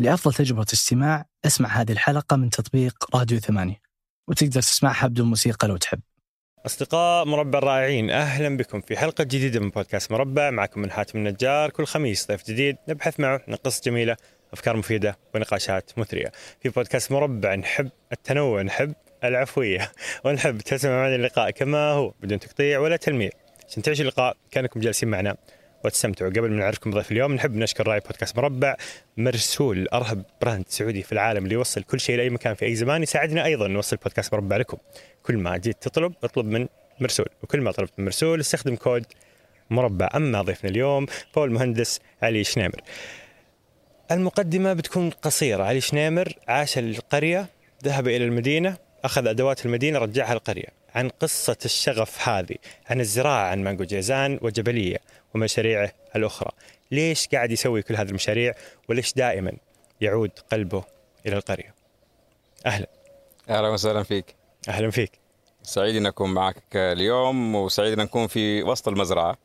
لأفضل تجربة استماع أسمع هذه الحلقة من تطبيق راديو ثمانية وتقدر تسمعها بدون موسيقى لو تحب. أصدقاء مربع الرائعين أهلا بكم في حلقة جديدة من بودكاست مربع معكم من حاتم النجار. كل خميس ضيف جديد نبحث معه عن قصص جميلة أفكار مفيدة ونقاشات مثرية. في بودكاست مربع نحب التنوع نحب العفوية ونحب تسمع معنا اللقاء كما هو بدون تقطيع ولا تلميع. عشان تعيش اللقاء كأنكم جالسين معنا. وتستمتعوا قبل ما نعرفكم ضيف اليوم نحب نشكر راعي بودكاست مربع مرسول أرهب brand سعودي في العالم اللي يوصل كل شيء لأي مكان في أي زمان يساعدنا أيضا نوصل بودكاست مربع لكم. كل ما جيت تطلب اطلب من مرسول. وكل ما طلبت من مرسول استخدم كود مربع. أما ضيفنا اليوم فهو المهندس علي شنيمر. المقدمة بتكون قصيرة. علي شنيمر عاش القرية ذهب إلى المدينة أخذ أدوات المدينة رجعها القرية. عن قصة الشغف هذه عن الزراعة عن مانجو جيزان وجبلية ومشاريعه الأخرى. ليش قاعد يسوي كل هذه المشاريع؟ وليش دائما يعود قلبه إلى القرية؟ أهلا. أهلا وسهلا فيك. أهلا فيك. سعيد ان اكون معك اليوم وسعيد ان نكون في وسط المزرعة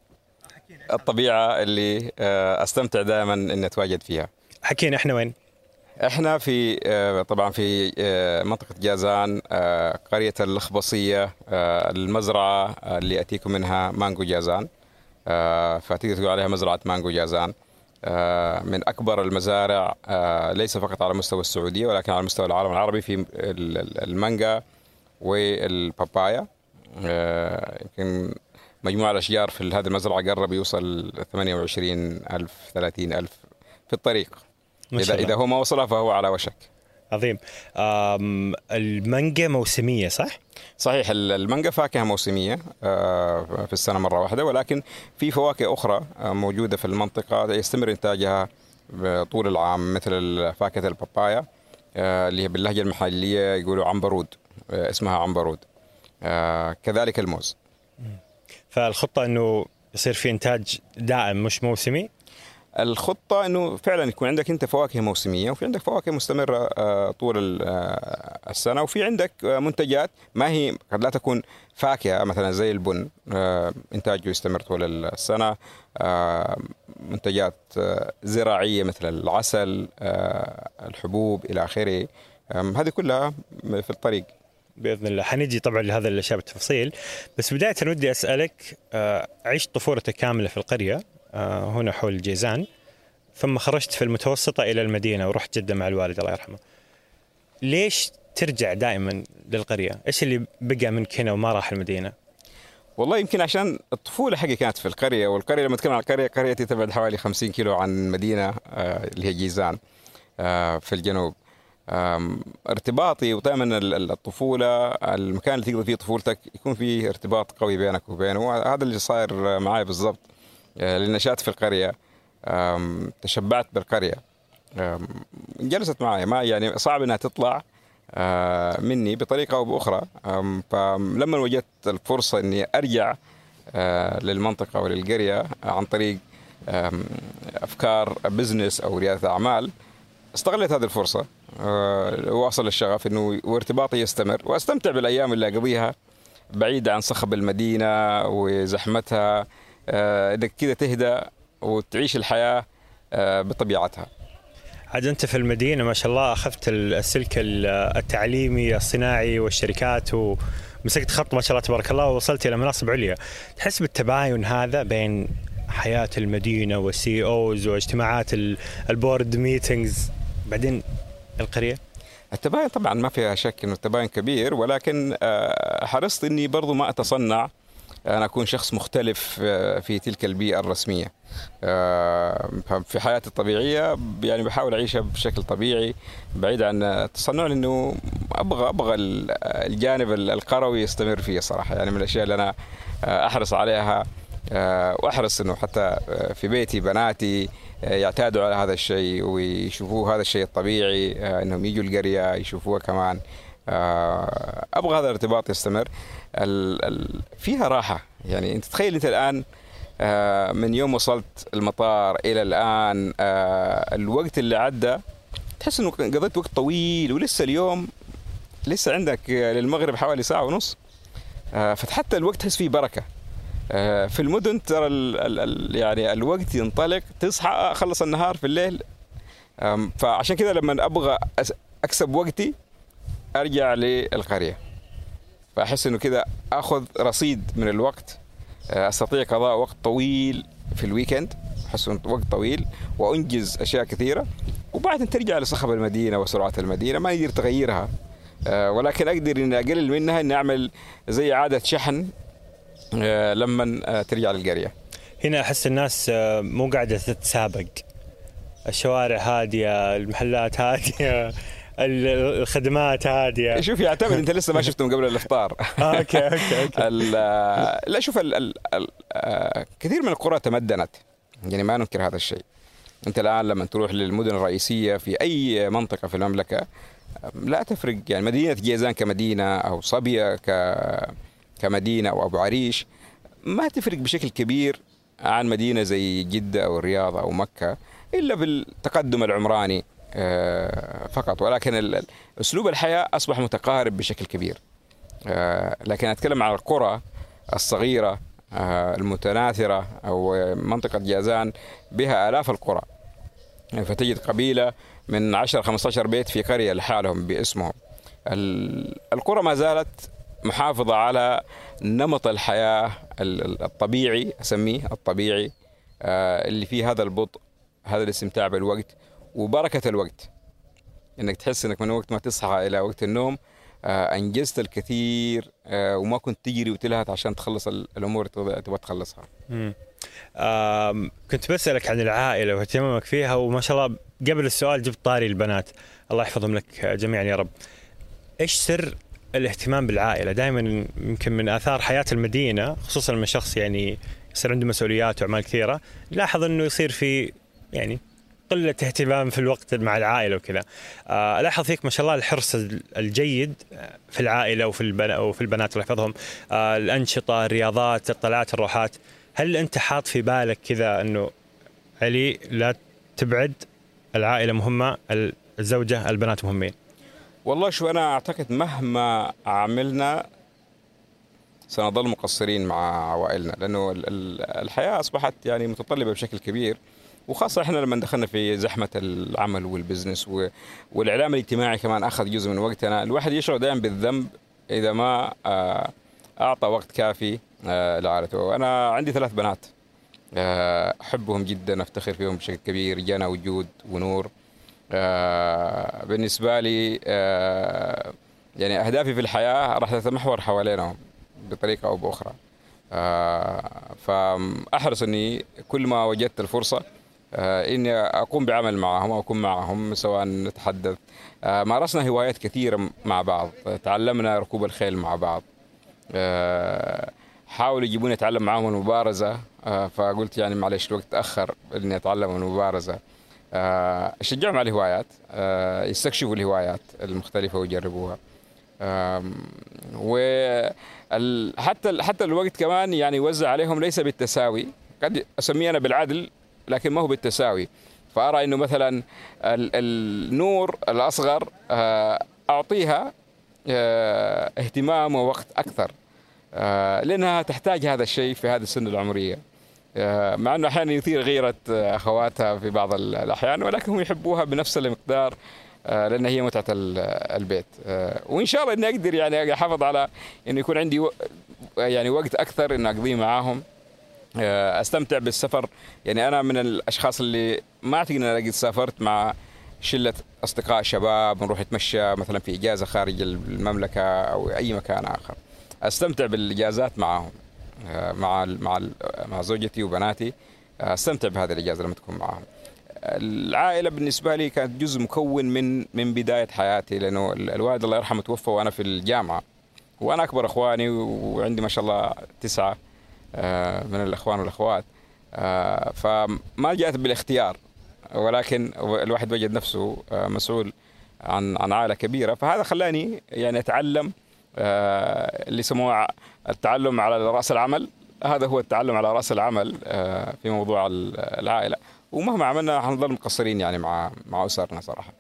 الطبيعة اللي آه، أستمتع دائما إني أتواجد فيها. حكينا إحنا وين؟ إحنا في آه، طبعا في آه، منطقة جازان آه، قرية الخبصية آه، المزرعة اللي اتيكم منها مانجو جازان. فتقدر تقول عليها مزرعة مانجو جازان. من أكبر المزارع ليس فقط على مستوى السعودية ولكن على مستوى العالم العربي في ال- ال- المانجا والبابايا. يمكن مجموع الأشجار في هذه المزرعة قرب يوصل 28 ألف 30 ألف في الطريق. إذا. إذا هو ما وصلها فهو على وشك عظيم المانجا موسمية صح؟ صحيح ال- المانجا فاكهة موسمية آه، في السنة مرة واحدة ولكن في فواكه أخرى آه، موجودة في المنطقة يستمر إنتاجها طول العام مثل فاكهة البابايا آه، اللي هي باللهجة المحلية يقولوا عنبرود اسمها عنبرود كذلك الموز فالخطة أنه يصير في إنتاج دائم مش موسمي الخطة إنه فعلا يكون عندك أنت فواكه موسمية وفي عندك فواكه مستمرة آه، طول آه، السنة وفي عندك آه، منتجات ما هي قد لا تكون فاكهة مثلا زي البن إنتاجه يستمر طول السنة آه، منتجات زراعية مثل العسل الحبوب إلى آخره. هذه كلها في الطريق. بإذن الله. حنجي طبعا لهذا الاشياء بالتفصيل بس بداية ودي أسألك عشت طفولتك كاملة في القرية؟ هنا حول جيزان ثم خرجت في المتوسطة إلى المدينة ورحت جدة مع الوالد الله يرحمه. ليش ترجع دائما للقرية؟ إيش اللي بقى منك هنا وما راح المدينة؟ والله يمكن عشان الطفولة حقي كانت في القرية والقرية لما أتكلم عن القرية قريتي تبعد حوالي 50 كيلو عن المدينة آه، اللي هي جيزان آه، في الجنوب ارتباطي ودائما ال- ال- الطفولة المكان اللي تقضي فيه طفولتك يكون فيه ارتباط قوي بينك وبينه هذا اللي صاير معي بالضبط آه، لأن نشأت في القرية. آم، تشبعت بالقرية. آم، جلست معي ما يعني صعب إنها تطلع آه، مني بطريقة أو بأخرى. آم، فلما وجدت الفرصة إني أرجع آه، للمنطقة وللقرية عن طريق آم، أفكار بزنس أو ريادة أعمال استغلت هذه الفرصة. آه، واصل الشغف إنه وارتباطي يستمر. وأستمتع بالأيام اللي أقضيها بعيد عن صخب المدينة وزحمتها. آه، إنك كذا تهدى وتعيش الحياة آه، بطبيعتها. عاد أنت في المدينة ما شاء الله أخذت السلك التعليمي الصناعي والشركات ومسكت خط ما شاء الله تبارك الله ووصلت إلى مناصب عليا. تحس بالتباين هذا بين حياة المدينة وال CEOs واجتماعات ال- ال board meetings بعدين القرية؟ التباين طبعا ما فيها شك إنه التباين كبير ولكن آه، حرصت إني برضو ما أتصنع أنا أكون شخص مختلف آه، في تلك البيئة الرسمية. آه، في حياتي الطبيعية يعني بحاول أعيشها بشكل طبيعي بعيد عن التصنع لأنه أبغى أبغى ال- الجانب القروي يستمر فيه صراحة. يعني من الأشياء اللي أنا آه، أحرص عليها وأحرص إنه حتى في بيتي بناتي يعتادوا على هذا الشيء ويشوفوه هذا الشيء الطبيعي إنهم يجوا القرية يشوفوها كمان. أبغى هذا الارتباط يستمر. ال- ال- فيها راحة. يعني أنت تخيل أنت الآن آه، من يوم وصلت المطار إلى الآن آه، الوقت اللي عدى تحس انه قضيت وقت طويل ولسه اليوم لسه عندك آه، للمغرب حوالي ساعة ونص. آه، فحتى الوقت تحس فيه بركة. آه، في المدن ترى ال ال يعني الوقت ينطلق تصحى اخلص النهار في الليل. فعشان كده لما أبغى أكسب وقتي أرجع للقرية. فأحس إنه كده آخذ رصيد من الوقت آه، أستطيع قضاء وقت طويل في الويكند أحس وقت طويل وأنجز أشياء كثيرة. وبعدين ترجع لصخب المدينة وسرعة المدينة ما يقدر تغيرها آه، ولكن أقدر إني أقلل منها إني أعمل زي عادة شحن آه، لما ترجع للقرية. هنا أحس الناس مو قاعدة تتسابق. الشوارع هادية المحلات هادية. الخدمات هادية. شوف يعتمد أنت لسه ما شفتهم قبل الإفطار. okay okay okay. لا شوف ال ال ال آه، كثير من القرى تمدنت. يعني ما ننكر هذا الشيء. أنت الآن لما تروح للمدن الرئيسية في أي منطقة في المملكة لا تفرق. يعني مدينة جيزان كمدينة أو صبية ك كمدينة أو أبو عريش ما تفرق بشكل كبير عن مدينة زي جدة أو الرياض أو مكة إلا بالتقدم العمراني. فقط. ولكن أسلوب الحياة أصبح متقارب بشكل كبير. آه، لكن أتكلم عن القرى الصغيرة آه، المتناثرة أو منطقة جازان بها آلاف القرى. فتجد قبيلة من 10 15 بيت في قرية لحالهم باسمهم. ال- القرى ما زالت محافظة على نمط الحياة ال- ال- الطبيعي أسميه الطبيعي آه، اللي فيه هذا البطء هذا الاستمتاع بالوقت. وبركة الوقت. إنك تحس إنك من وقت ما تصحى إلى وقت النوم آه، أنجزت الكثير آه، وما كنت تجري وتلهث عشان تخلص ال- الأمور اللي تبغى تخلصها. كنت بسألك عن العائلة واهتمامك فيها وما شاء الله قبل السؤال جبت طاري البنات. الله يحفظهم لك جميعا يا رب. إيش سر الاهتمام بالعائلة؟ دائما يمكن من آثار حياة المدينة خصوصا لما شخص يعني يصير عنده مسؤوليات وأعمال كثيرة لاحظ أنه يصير في يعني قلة اهتمام في الوقت مع العائلة وكذا. آه، ألاحظ فيك ما شاء الله الحرص الجيد في العائلة وفي البنات وفي البنات الله يحفظهم. آه، الأنشطة الرياضات الطلعات الروحات. هل أنت حاط في بالك كذا أنه علي لا تبعد العائلة مهمة الزوجة البنات مهمين؟ والله شو أنا أعتقد مهما عملنا سنظل مقصرين مع عوائلنا لأنه ال- ال- الحياة أصبحت يعني متطلبة بشكل كبير. وخاصة إحنا لما دخلنا في زحمة العمل والبزنس والإعلام الاجتماعي كمان أخذ جزء من وقتنا الواحد يشعر دائما بالذنب إذا ما آه، أعطى وقت كافي آه، لعائلته. وأنا عندي ثلاث بنات آه، أحبهم جدا أفتخر فيهم بشكل كبير جانا وجود ونور. بالنسبة لي يعني أهدافي في الحياة راح تتمحور حوالينهم بطريقة أو بأخرى. فأحرص إني كل ما وجدت الفرصة إني أقوم بعمل معهم أكون معهم سواء نتحدث. آه، مارسنا هوايات كثيرة مع بعض. تعلمنا ركوب الخيل مع بعض. آه، حاولوا يجيبوني أتعلم معاهم المبارزة. آه، فقلت يعني معلش الوقت تأخر إني أتعلم المبارزة. آه، أشجعهم على الهوايات. آه، يستكشفوا الهوايات المختلفة ويجربوها. و حتى حتى الوقت كمان يعني يوزع عليهم ليس بالتساوي. قد أسميه أنا بالعدل. لكن ما هو بالتساوي. فأرى إنه مثلا ال- النور الأصغر آه، أعطيها آه، اهتمام ووقت أكثر آه، لأنها تحتاج هذا الشيء في هذه السن العمرية. مع إنه أحيانا يثير غيرة أخواتها في بعض ال- الأحيان ولكن هم يحبوها بنفس المقدار لأن هي متعة ال- البيت. وإن شاء الله إني أقدر يعني أحافظ على إنه يكون عندي يعني وقت أكثر إني أقضيه معاهم. أستمتع بالسفر. يعني أنا من الأشخاص اللي ما أعتقد إن أنا قد سافرت مع شلة أصدقاء شباب نروح نتمشى مثلا في إجازة خارج المملكة أو أي مكان آخر. أستمتع بالإجازات معاهم آه، مع مع مع زوجتي وبناتي آه، أستمتع بهذه الإجازة لما تكون معاهم العائلة بالنسبة لي كانت جزء مكون من من بداية حياتي لأنه ال- الوالد الله يرحمه توفى وأنا في الجامعة. وأنا أكبر إخواني وعندي ما شاء الله تسعة. آه، من الإخوان والأخوات. آه، فما جاءت بالاختيار ولكن الواحد وجد نفسه آه، مسؤول عن عن عائلة كبيرة. فهذا خلاني يعني أتعلم آه، اللي يسموه التعلم على رأس العمل. هذا هو التعلم على رأس العمل آه، في موضوع ال- العائلة. ومهما عملنا حنظل مقصرين يعني مع مع أسرنا صراحة.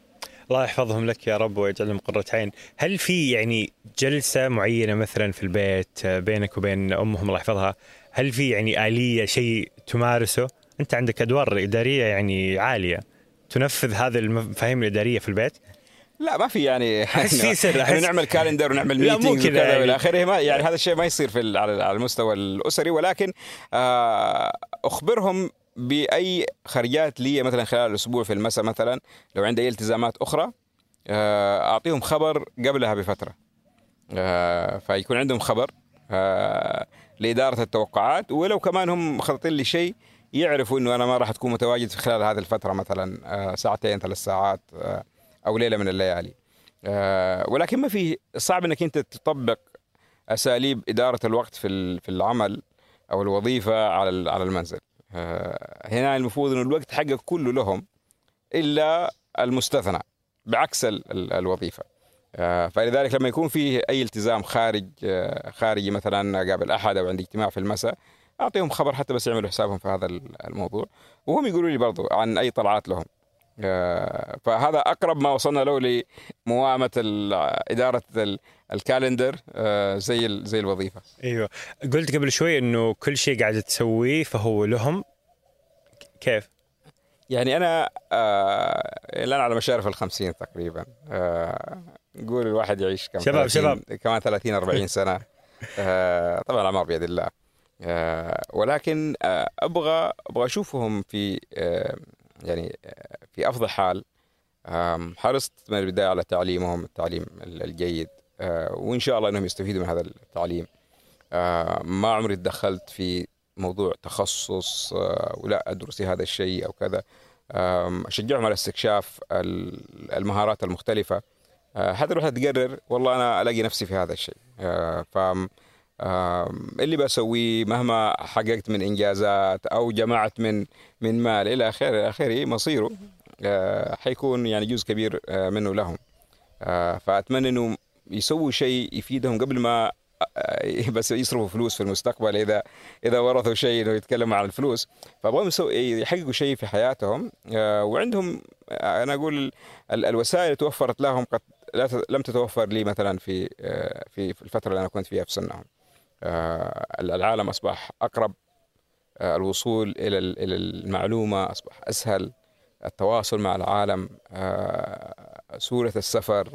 الله يحفظهم لك يا رب ويجعلهم قرة عين. هل في يعني جلسة معينة مثلا في البيت آه، بينك وبين أمهم الله يحفظها هل في يعني آلية شيء تمارسه؟ أنت عندك أدوار إدارية يعني عالية. تنفذ هذه المفاهيم الإدارية في البيت؟ لا ما في يعني أحس في سر، أحس- نعمل كالندر ونعمل كذا وكذا يعني. والى آخره. ما يعني هذا الشيء ما يصير في على المستوى الأسري. ولكن آه، أخبرهم بأي خرجات لي مثلا خلال الأسبوع في المساء مثلا لو عندي أي التزامات أخرى آه، أعطيهم خبر قبلها بفترة. آه، فيكون عندهم خبر لإدارة التوقعات ولو كمان هم مخططين لي شيء يعرفوا إنه أنا ما راح تكون متواجد في خلال هذه الفترة مثلا آه، ساعتين ثلاث ساعات آه، أو ليلة من الليالي. آه، ولكن ما في صعب إنك أنت تطبق أساليب إدارة الوقت في في العمل أو الوظيفة على على المنزل. هنا المفروض إنه الوقت حقك كله لهم إلا المستثنى بعكس ال- ال- الوظيفة. فلذلك لما يكون في أي التزام خارج آه، خارجي مثلا قابل أحد أو عندي اجتماع في المساء أعطيهم خبر حتى بس يعملوا حسابهم في هذا ال- الموضوع. وهم يقولوا لي برضو عن أي طلعات لهم. آه، فهذا أقرب ما وصلنا له لموائمه إدارة ال- الكالندر آه، زي زي الوظيفة. أيوه. قلت قبل شوي إنه كل شيء قاعد تسويه فهو لهم. كيف؟ يعني أنا آه الآن على مشارف الخمسين تقريبا. آه نقول الواحد يعيش كم شباب- 30 كمان 30 40 سنة. آه طبعا الاعمار بيد الله آه ولكن آه أبغى أبغى أشوفهم في آه يعني آه في أفضل حال. حرصت من البداية على تعليمهم التعليم ال- الجيد. آه وإن شاء الله إنهم يستفيدوا من هذا التعليم. آه ما عمري تدخلت في موضوع تخصص آه ولا أدرس هذا الشيء أو كذا. أشجعهم على استكشاف ال- المهارات المختلفة. حتى الواحد تقرر والله أنا ألاقي نفسي في هذا الشيء. آه، ف اللي بسويه مهما حققت من إنجازات أو جمعت من من مال إلى اخره إلى آخره مصيره آه، حيكون يعني جزء كبير آه، منه لهم. آه، فأتمنى إنه يسووا شيء يفيدهم قبل ما آه، بس يصرفوا فلوس في المستقبل إذا إذا ورثوا شيء إنه يتكلم عن الفلوس. فأبغاهم يسو- يحققوا شيء في حياتهم. آه، وعندهم آه، أنا أقول ال- الوسائل اللي توفرت لهم قد لم تتوفر لي مثلا في آه، في في الفترة اللي أنا كنت فيها في سنهم. آه، العالم أصبح أقرب آه، الوصول إلى ال- إلى المعلومة أصبح أسهل التواصل مع العالم سهولة السفر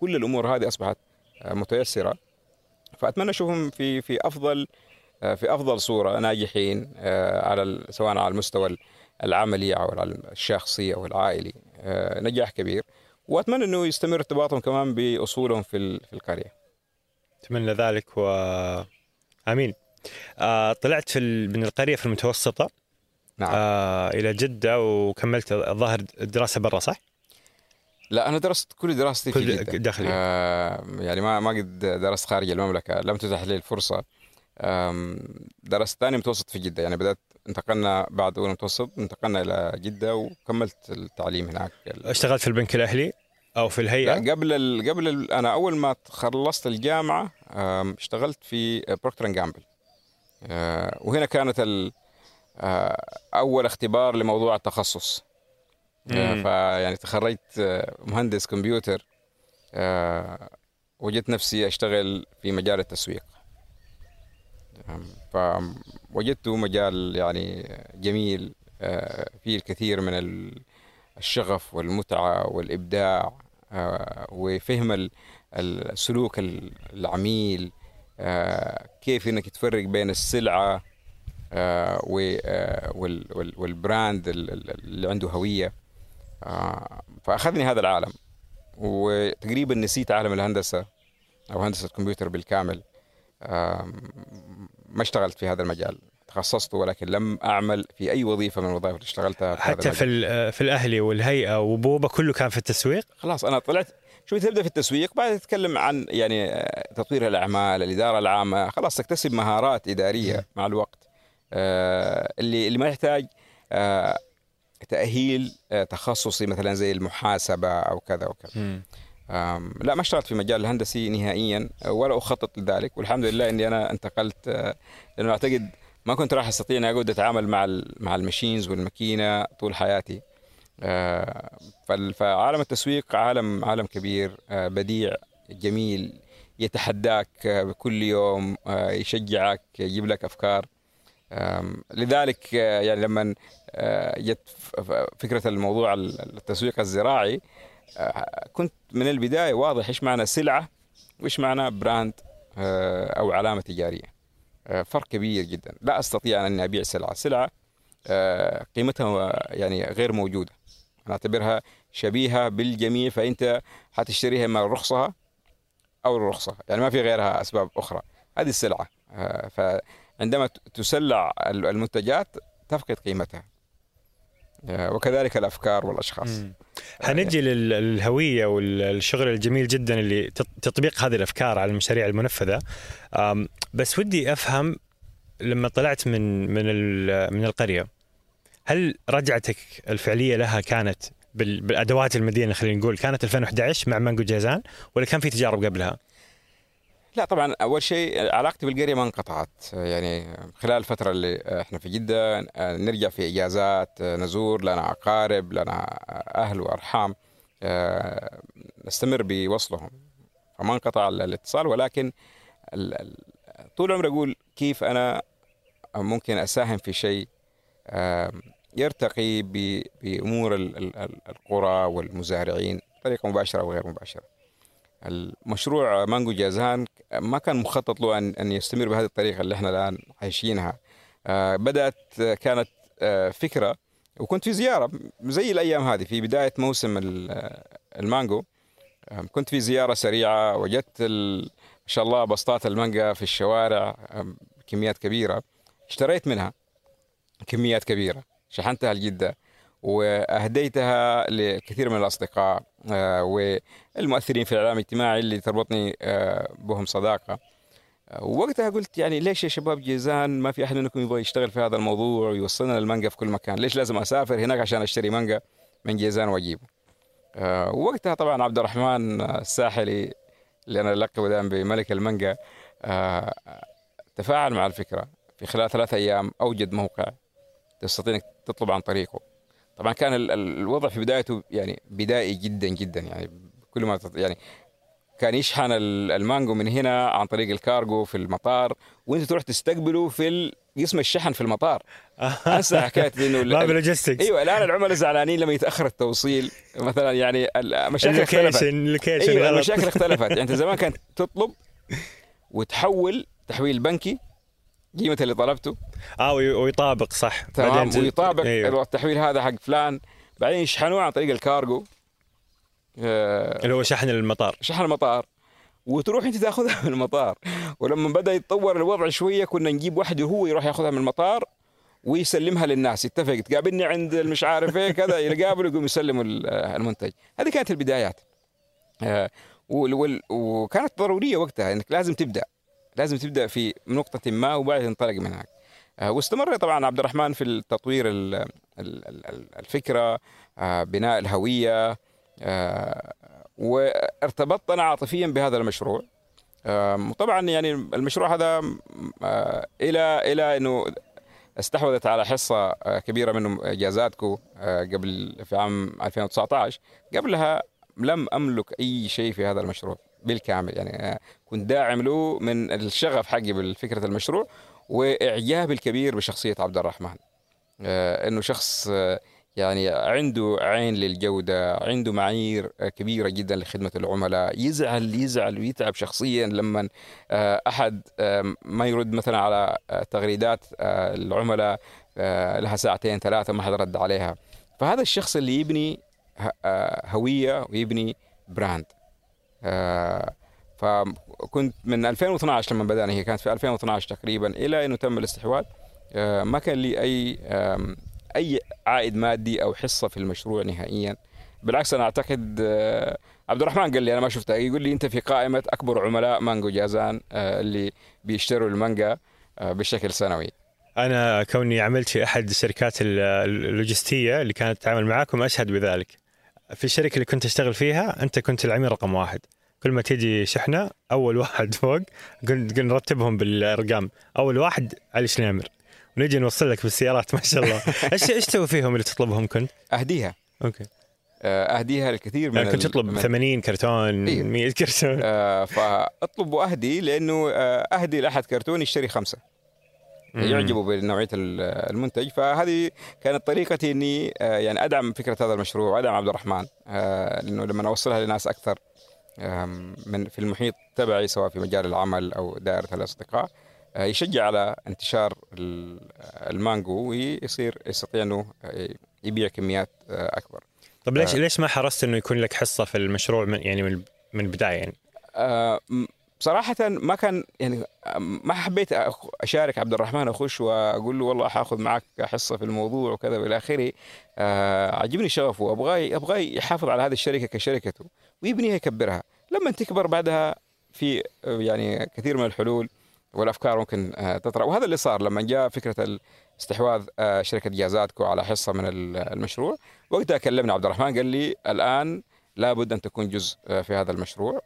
كل الأمور هذه أصبحت متيسرة. فأتمنى أشوفهم في في أفضل في أفضل صورة ناجحين على سواء على المستوى العملي أو الشخصي أو العائلي. نجاح كبير. وأتمنى إنه يستمر ارتباطهم كمان بأصولهم في في القرية. أتمنى ذلك و آمين. آه طلعت في ال... من القرية في المتوسطة. نعم. آه إلى جدة وكملت الظاهر الدراسه برا صح؟ لا أنا درست كل دراستي في كل جدة. داخلي. آه يعني ما ما قد درست خارج المملكة. لم تتح لي الفرصة. درست ثاني متوسط في جدة. يعني بدأت انتقلنا بعد أول متوسط انتقلنا إلى جدة وكملت التعليم هناك. اشتغلت في البنك الأهلي أو في الهيئة؟ لا قبل ال قبل ال أنا أول ما خلصت الجامعة اشتغلت في Procter & Gamble وهنا كانت آه، أول اختبار لموضوع التخصص. آه،. فيعني تخرجت آه، مهندس كمبيوتر وجدت نفسي أشتغل في مجال التسويق. آم، فوجدته مجال يعني جميل آه، فيه الكثير من ال- الشغف والمتعة والإبداع آه، وفهم ال- السلوك ال- العميل آه، كيف إنك تفرق بين وال- والبراند ال- ال- اللي عنده هوية. آه، فأخذني هذا العالم وتقريبا نسيت عالم الهندسة أو هندسة الكمبيوتر بالكامل. ما اشتغلت في هذا المجال. تخصصت ولكن لم أعمل في أي وظيفة من الوظائف اللي اشتغلتها في حتى في في الأهلي والهيئة وبوبا كله كان في التسويق؟ خلاص أنا طلعت. شوف تبدأ في التسويق؟ بعد تتكلم عن يعني آه، تطوير الأعمال الإدارة العامة. خلاص تكتسب مهارات إدارية مع الوقت. آه، اللي اللي ما يحتاج آه، تأهيل آه، تخصصي مثلا زي المحاسبة أو كذا وكذا. لا ما اشتغلت في مجال الهندسي نهائيا ولا أخطط لذلك. والحمد لله إني أنا انتقلت أه، لأنه أعتقد ما كنت راح أستطيع إني أقعد أتعامل مع مع الماشينز والماكينة طول حياتي. فال- فعالم التسويق عالم عالم كبير أه، بديع جميل يتحداك كل يوم يشجعك يجيب لك أفكار. لذلك آه، يعني لما آه، جت فكرة الموضوع التسويق الزراعي آه، كنت من البداية واضح إيش معنى سلعة وإيش معنى براند آه، أو علامة تجارية. آه، فرق كبير جدا. لا أستطيع أني أبيع سلعة. سلعة آه، قيمتها يعني غير موجودة. أنا أعتبرها شبيهة بالجميع فأنت حتشتريها اما رخصها أو الرخصه يعني ما في غيرها أسباب أخرى. هذه السلعة. آه، فعندما تسلع ال- المنتجات تفقد قيمتها. آه، وكذلك الأفكار والأشخاص. مم. حنجي لل- للهوية والشغل الجميل جدا اللي تط- تطبيق هذه الأفكار على المشاريع المنفذة بس ودي أفهم لما طلعت من من من القرية هل رجعتك الفعلية لها كانت بال- بالأدوات المدينة خلينا نقول كانت 2011 مع مانجو جازان ولا كان في تجارب قبلها؟ لا طبعا أول شيء علاقتي بالقريه ما انقطعت. يعني خلال الفترة اللي إحنا في جدة نرجع في إجازات نزور لنا أقارب لنا أهل وأرحام. آه، نستمر بوصلهم. فما انقطع الاتصال ولكن طول عمري أقول كيف أنا ممكن أساهم في شيء يرتقي بأمور ال- ال- ال- القرى والمزارعين بطريقة مباشرة أو غير مباشرة. المشروع مانجو جازان ما كان مخطط له ان أن يستمر بهذه الطريقة اللي إحنا الآن عايشينها. آه، بدأت آه، كانت آه، فكرة وكنت في زيارة زي الأيام هذه في بداية موسم ال- المانجو. كنت في زيارة سريعة وجدت ما شاء الله بسطات المانجا في الشوارع بكميات كبيرة. اشتريت منها كميات كبيرة شحنتها لجدة وأهديتها لكثير من الأصدقاء. والمؤثرين في الإعلام الاجتماعي اللي تربطني آه، بهم صداقة. آه، ووقتها قلت يعني ليش يا شباب جيزان ما في أحد منكم يبغى يشتغل في هذا الموضوع ويوصلنا المانجا في كل مكان؟ ليش لازم أسافر هناك عشان أشتري مانجا من جيزان وأجيبه؟ آه، ووقتها طبعا عبد الرحمن الساحلي اللي أنا لقبه دائما بملك المانجا آه، تفاعل مع الفكرة. في خلال ثلاثة أيام أوجد موقع تستطيع إنك تطلب عن طريقه. طبعا كان ال- ال- الوضع في بدايته يعني بدائي جدا جدا. يعني كل ما يعني كان يشحن ال- المانجو من هنا عن طريق الكارغو في المطار وإنت تروح تستقبله في قسم الشحن في المطار. أنسى حكاية إنه ما ب logistics أيوه الآن العملاء زعلانين لما يتأخر التوصيل. مثلا يعني المشاكل اختلفت. ال location أيوه غلط المشاكل اختلفت. يعني أنت زمان كانت تطلب وتحول تحويل بنكي قيمة اللي طلبته؟ آه وي- ويطابق صح. تمام ويطابق. أيوه. التحويل هذا حق فلان. بعدين يشحنوه عن طريق الكارغو. آه، اللي هو شحن المطار. شحن المطار. وتروح أنت تأخذها من المطار. ولما بدأ يتطور الوضع شوية كنا نجيب واحد وهو يروح يأخذها من المطار ويسلمها للناس. يتفق تقابلني عند المش عارف إيه كذا يقابل يقوم يسلموا ال- المنتج. هذه كانت البدايات. آه، وكانت ضرورية وقتها إنك لازم تبدأ. لازم تبدأ في نقطة ما وبعدين تنطلق من هناك. آه، واستمر طبعا عبد الرحمن في التطوير ال- ال- ال- الفكرة آه، بناء الهوية آه، وارتبطت عاطفيا بهذا المشروع. وطبعا يعني المشروع هذا إلى إلى إنه استحوذت على حصة كبيرة منه جازاتكو آه، قبل في عام 2019 قبلها لم أملك أي شيء في هذا المشروع. بالكامل. يعني آه، كنت داعم له من الشغف حقي بالفكرة المشروع وإعجابي الكبير بشخصية عبد الرحمن. آه، إنه شخص آه، يعني عنده عين للجودة عنده معايير كبيرة جدا لخدمة العملاء. يزعل يزعل ويتعب شخصيا لما آه، ما يرد مثلا على تغريدات العملاء لها ساعتين ثلاثة ما حد رد عليها. فهذا الشخص اللي يبني ه- هوية ويبني brand. فكنت من 2012 لما بدأنا هي كانت في 2012 تقريبا إلى إنه تم الاستحواذ. آه، ما كان لي آم، أي عائد مادي أو حصة في المشروع نهائيا. بالعكس أنا أعتقد آه، عبد الرحمن قال لي أنا ما شفتها يقول لي أنت في قائمة أكبر عملاء مانجو جازان آه، اللي بيشتروا المانجا آه، بشكل سنوي. أنا كوني عملت في أحد الشركات ال- اللوجستية اللي كانت تتعامل معاكم أشهد بذلك. في الشركة اللي كنت أشتغل فيها أنت كنت العميل رقم واحد. كل ما تيجي شحنة أول واحد فوق قل نرتبهم بالأرقام. أول واحد علي شنيمر. ونجي نوصل لك بالسيارات ما شاء الله. إيش إيش تسوي فيهم اللي تطلبهم كنت؟ أهديها. أوكي. آه، أهديها الكثير من يعني كنت تطلب من- 80 كرتون إيه. 100 كرتون. آه، فأطلب وأهدي لأنه آه، أهدي لأحد كرتون يشتري خمسة. يعجبوا بنوعية ال- المنتج فهذه كانت طريقتي إني آه، يعني أدعم فكرة هذا المشروع وأدعم عبد الرحمن آه، لأنه لما أوصلها لناس أكثر من في المحيط تبعي سواء في مجال العمل أو دائرة الأصدقاء آه، يشجع على انتشار ال- المانجو ويصير يستطيع إنه يبيع كميات أكبر. طب ليش. ليش ما حرصت إنه يكون لك حصة في المشروع من يعني من البداية يعني آه، م- صراحة ما كان يعني ما حبيت أشارك عبد الرحمن أخش وأقول له والله حاخذ معك حصة في الموضوع وكذا وإلى آخره. آه، عجبني شغفه وأبغاه أبغاه يحافظ على هذه الشركة كشركته ويبنيها يكبرها. لما تكبر بعدها في يعني كثير من الحلول والأفكار ممكن آه، تطرأ. وهذا اللي صار لما جاء فكرة استحواذ آه، شركة جازاتكو على حصة من ال- المشروع. وقتها كلمنا عبد الرحمن قال لي الآن لابد أن تكون جزء آه، في هذا المشروع.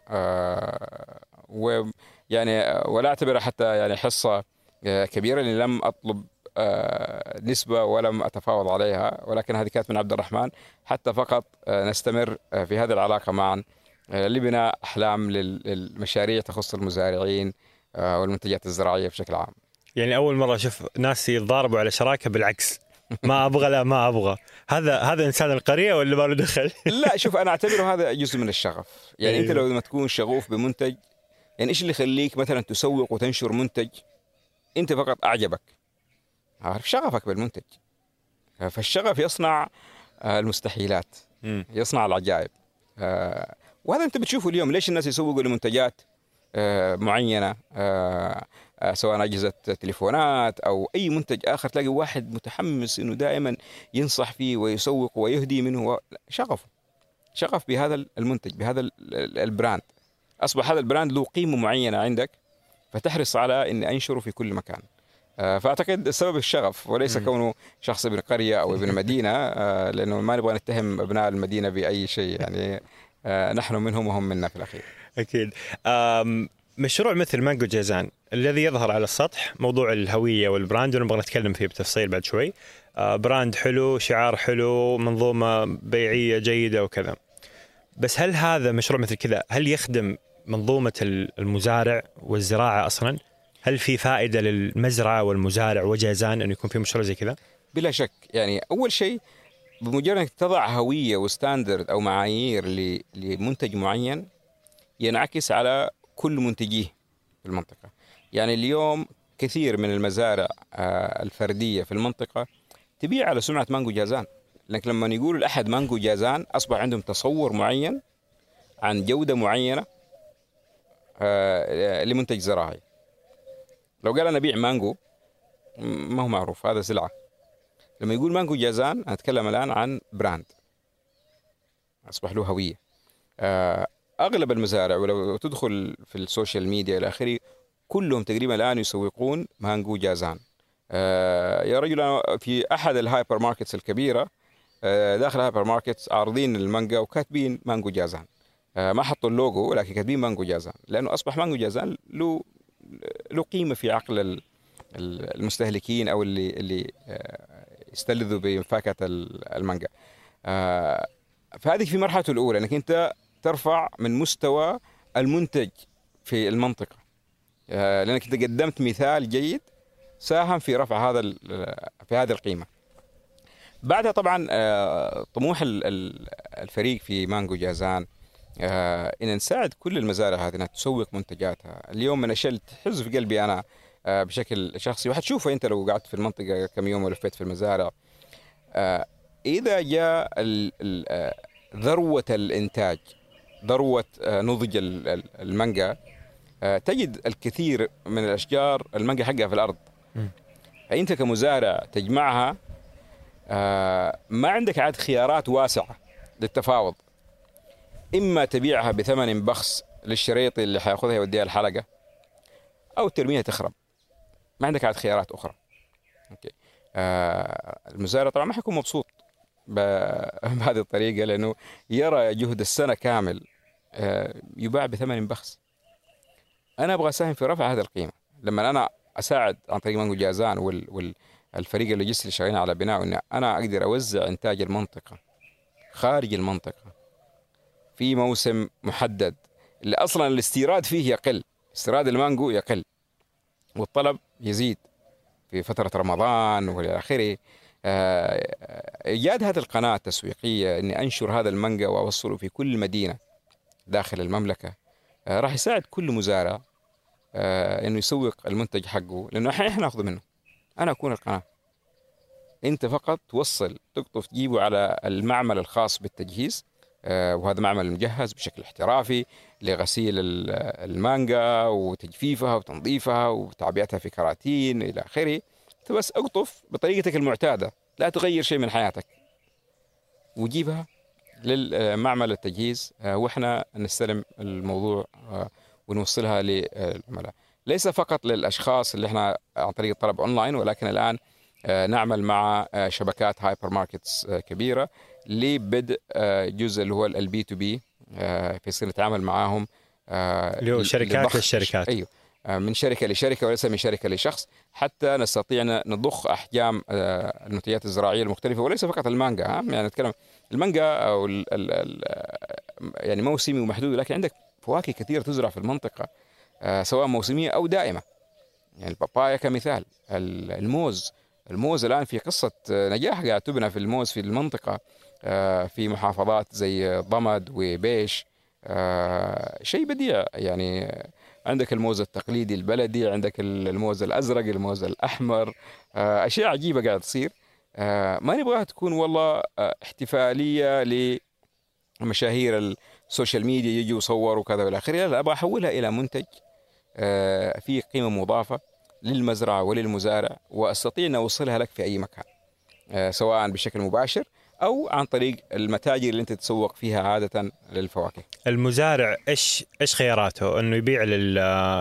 ويعني ولا أعتبرها حتى يعني حصة آه، كبيرة لأني لم أطلب آه، نسبة ولم أتفاوض عليها ولكن هذه كانت من عبد الرحمن. حتى فقط آه، نستمر في هذه العلاقة معا لبناء أحلام لل- للمشاريع تخص المزارعين والمنتجات الزراعية بشكل عام. يعني أول مرة أشوف ناس يتضاربوا على شراكة بالعكس. ما أبغى لا ما أبغى. هذا هذا إنسان القرية ولا ما له دخل؟ لا شوف أنا أعتبره هذا جزء من الشغف. يعني أنت أيوه. لو لما تكون شغوف بمنتج يعني إيش اللي يخليك مثلا تسوق وتنشر منتج أنت فقط أعجبك؟ عارف شغفك بالمنتج. فالشغف يصنع آه، المستحيلات. يصنع العجائب. آه، وهذا أنت بتشوفه اليوم ليش الناس يسوقوا لمنتجات آه، معينة؟ سواء أجهزة تليفونات أو أي منتج آخر تلاقي واحد متحمس إنه دائما ينصح فيه ويسوق ويهدي منه شغفه. شغف بهذا المنتج بهذا ال- ال- ال brand. أصبح هذا ال brand له قيمة معينة عندك فتحرص على إني أنشره في كل مكان. آه، فأعتقد السبب الشغف وليس. كونه شخص ابن قرية أو ابن مدينة آه، لأنه ما نبغى نتهم ابناء المدينة بأي شيء يعني آه، نحن منهم وهم منا في الأخير. أكيد. مشروع مثل مانجو جازان الذي يظهر على السطح موضوع الهوية وال brand ونبغى نتكلم فيه بتفصيل بعد شوي. brand حلو شعار حلو منظومة بيعية جيدة وكذا. بس هل هذا مشروع مثل كذا؟ هل يخدم منظومة ال- المزارع والزراعة أصلا؟ هل في فائدة للمزرعة والمزارع وجازان إنه يكون في مشروع زي كذا؟ بلا شك. يعني أول شيء بمجرد إنك تضع هوية و standard أو معايير لمنتج معين ينعكس على كل منتجيه في المنطقة. يعني اليوم كثير من المزارع آه، الفردية في المنطقة تبيع على سمعة مانجو جازان. لكن لما يقولوا لاحد مانجو جازان أصبح عندهم تصور معين عن جودة معينة آه، لمنتج زراعي. لو قال أنا أبيع مانجو ما هو معروف هذا سلعة. لما يقول مانجو جازان أنا أتكلم الآن عن brand. أصبح له هوية. آه، أغلب المزارع ولو تدخل في ال social media إلى آخره كلهم تقريبا الآن يسوقون مانجو جازان. آه، يا رجل أنا في أحد ال hypermarkets الكبيرة آه، داخل ال hypermarkets عارضين المانجا وكاتبين مانجو جازان. آه، ما حطوا اللوجو لكن كاتبين مانجو جازان. لأنه أصبح مانجو جازان له له قيمة في عقل ال- ال- المستهلكين أو اللي اللي آه، يستلذوا بفاكهه ال- المانجا. آه، فهذه في مرحلته الأولى إنك أنت ترفع من مستوى المنتج في المنطقة. آه، لأنك أنت قدمت مثال جيد ساهم في رفع هذا في هذه القيمة. بعدها طبعا آه، طموح ال- ال- الفريق في مانجو جازان آه، إن نساعد كل المزارع هذه إنها تسوق منتجاتها اليوم من الأشياء اللي تحز في قلبي أنا آه، بشكل شخصي وحتشوفه أنت لو قعدت في المنطقة كم يوم ولفيت في المزارع إذا جاء ذروة الإنتاج ذروة نضج ال- ال- المانجا تجد الكثير من الأشجار المانجا حقها في الأرض مم. فانت كمزارع تجمعها ما عندك عاد خيارات واسعة للتفاوض. إما تبيعها بثمن بخس للشريط اللي حيأخذها يوديها الحلقة أو ترميها تخرب. ما عندك عاد خيارات أخرى. okay. آه المزارع طبعا ما حيكون مبسوط بهذه الطريقة لأنه يرى جهد السنة كامل آه يباع بثمن بخس. أنا أبغى اساهم في رفع هذه القيمة. لما أنا أساعد عن طريق مانجو جازان وال والفريق اللوجستي اللي شغالين على بناء ان أنا أقدر أوزع إنتاج المنطقة خارج المنطقة في موسم محدد. اللي أصلا الاستيراد فيه يقل استيراد المانجو يقل والطلب يزيد في فترة رمضان وإلى آخره. آه، إيجاد هذه القناة التسويقية إني أنشر هذا المانجا وأوصله في كل مدينة داخل المملكة آه، راح يساعد كل مزارع آه، إنه يسوق المنتج حقه لأنه إحنا ناخذه منه. أنا أكون القناه أنت فقط توصل تقطف تجيبه على المعمل الخاص بالتجهيز وهذا معمل مجهز بشكل احترافي لغسيل المانجا وتجفيفها وتنظيفها وتعبئتها في كراتين إلى آخره. انت بس أقطف بطريقتك المعتادة لا تغير شيء من حياتك. وجيبها للمعمل التجهيز. آه، وإحنا نستلم الموضوع آه، ونوصلها للعملاء. ليس فقط للأشخاص اللي إحنا عن طريق الطلب أونلاين ولكن الآن آه، نعمل مع شبكات hypermarkets كبيرة لبدء جزء اللي هو ال B2B في نتعامل معاهم اللي هو شركات للشركات. أيوه. آه، من شركة لشركة وليس من شركة لشخص. حتى نستطيع نضخ أحجام آه، المنتجات الزراعية المختلفة وليس فقط المانجا يعني نتكلم المانجا أو ال ال ال يعني موسمي ومحدود لكن عندك فواكه كثيرة تزرع في المنطقة. آه، سواء موسمية أو دائمة. يعني البابايا كمثال الموز. الموز الآن في قصة نجاح قاعد تبنى في الموز في المنطقة في محافظات زي ضمد وبيش. شيء بديع. يعني عندك الموز التقليدي البلدي عندك الموز الأزرق الموز الأحمر. آه، أشياء عجيبة قاعدة تصير. آه، ما نبغاها تكون والله آه، احتفالية لمشاهير ال social media يجوا يصوروا وكذا والى اخره لا أبغى أحولها إلى منتج فيه قيمة مضافة للمزرعة وللمزارع وأستطيع أن أوصلها لك في أي مكان سواء بشكل مباشر أو عن طريق المتاجر اللي أنت تتسوق فيها عادة للفواكه. المزارع إيش إيش خياراته؟ إنه يبيع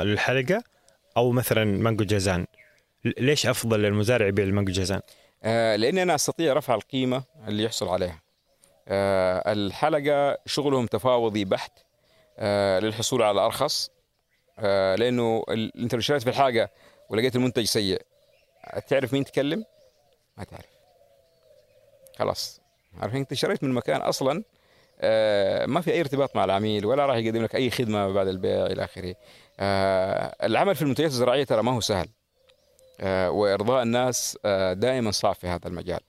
للحلقة أو مثلا مانجو جازان. ليش أفضل للمزارع يبيع المانجو جازان؟ آه لأني أنا أستطيع رفع القيمة اللي يحصل عليها. آه الحلقة شغلهم تفاوضي بحت آه للحصول على أرخص آه لأنه أنت لو اشتريت في الحلقة ولقيت المنتج سيء تعرف مين تكلم؟ ما تعرف. خلاص. عارفين أنت شريت من مكان أصلا آه، ما في أي ارتباط مع العميل ولا راح يقدم لك أي خدمة بعد البيع إلى آخره. آه، العمل في المنتجات الزراعية ترى ما هو سهل. آه، وإرضاء الناس دائما صعب في هذا المجال.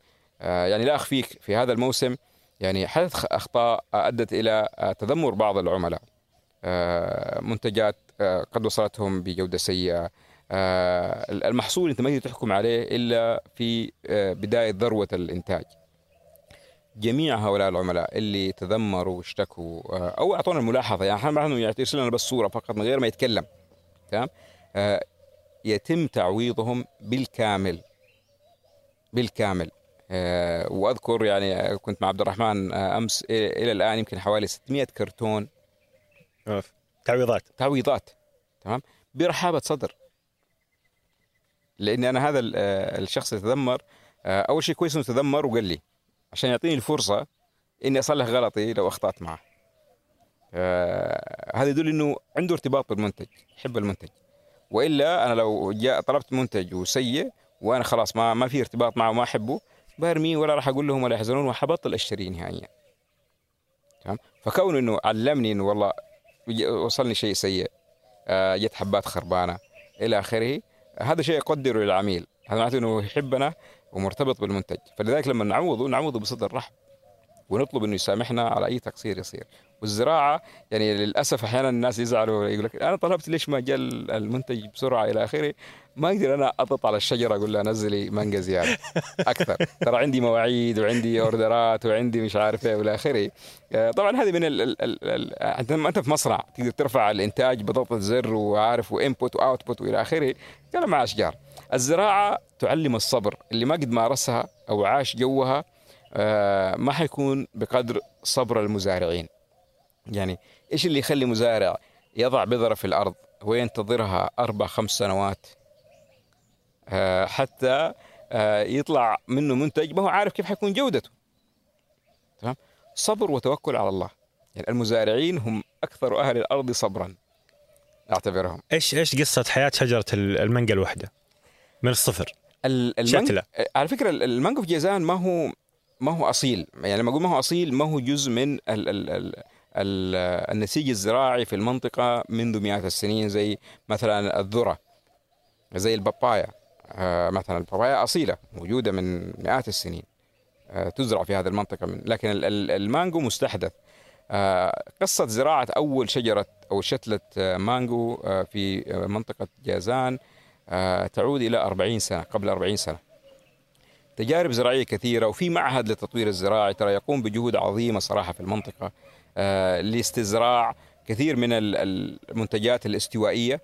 يعني لا أخفيك في هذا الموسم. يعني حدث أخطاء أدت إلى تذمر بعض العملاء. منتجات قد وصلتهم بجودة سيئة. المحصول أنت ما تقدر تحكم عليه إلا في بداية ذروة الإنتاج. جميع هؤلاء العملاء اللي تذمروا واشتكوا آه، أو أعطونا الملاحظة. يعني إحنا انه يرسل لنا بس صورة فقط من غير ما يتكلم. تمام؟ آه، يتم تعويضهم بالكامل. بالكامل. آه، وأذكر يعني كنت مع عبد الرحمن أمس إلى الآن يمكن حوالي 600 كرتون. تعويضات. تعويضات تمام؟ برحابة صدر. لأن أنا هذا الشخص اللي تذمر أول شيء كويس إنه تذمر وقال لي عشان يعطيني الفرصة إني أصلح غلطي لو أخطأت معه. آه هذا يدل إنه عنده ارتباط بالمنتج يحب المنتج. وإلا أنا لو جاء طلبت منتج وسيء وأنا خلاص ما ما في ارتباط معه وما أحبه برميه ولا راح أقول لهم ولا يحزنون وحبطل اشتريه نهائيا تمام؟ فكون إنه علمني إنه والله وصلني شيء سيء. آه جت حبات خربانة. إلى آخره. هذا شيء اقدره للعميل هذا معناته إنه يحبنا ومرتبط بالمنتج. فلذلك لما نعوضه نعوضه بصدر رحب. ونطلب إنه يسامحنا على أي تقصير يصير. والزراعة يعني للأسف أحيانا الناس يزعلوا يقول لك أنا طلبت ليش ما جاء المنتج بسرعة إلى آخره؟ ما أقدر أنا أضغط على الشجرة أقول لها نزلي مانجا زيادة. أكثر. ترى عندي مواعيد وعندي أوردرات وعندي مش عارف إيه وإلى آخره. آه، طبعا هذه من ال ال ال أنت في مصنع تقدر ترفع الإنتاج بضغطه زر وعارف وإنبوت وأوتبوت وإلى آخره. كلام مع أشجار. الزراعة تعلم الصبر. اللي ما قد مارسها أو عاش جوها ما حيكون بقدر صبر المزارعين. يعني إيش اللي يخلي مزارع يضع بذرة في الأرض وينتظرها أربع خمس سنوات؟ آه، حتى آه، يطلع منه منتج ما هو عارف كيف حيكون جودته. تمام؟ صبر وتوكل على الله. يعني المزارعين هم أكثر أهل الأرض صبرا أعتبرهم. إيش إيش قصة حياة شجرة المانجا الواحده من الصفر. شتلة على فكرة المانجو في جيزان ما هو ما هو أصيل. يعني لما أقول ما هو أصيل ما هو جزء من ال ال ال ال النسيج الزراعي في المنطقة منذ مئات السنين زي مثلا الذرة زي البابايا. آه، مثلا البابايا أصيلة موجودة من مئات السنين. آه، تزرع في هذه المنطقة من لكن ال- ال- المانجو مستحدث. آه، قصة زراعة أول شجرة أو شتلة آه، مانجو في منطقة جازان تعود إلى 40 سنة قبل 40 سنة. تجارب زراعية كثيرة وفي معهد للتطوير الزراعي ترى يقوم بجهود عظيمة صراحة في المنطقة آه، لاستزراع كثير من ال- المنتجات الاستوائية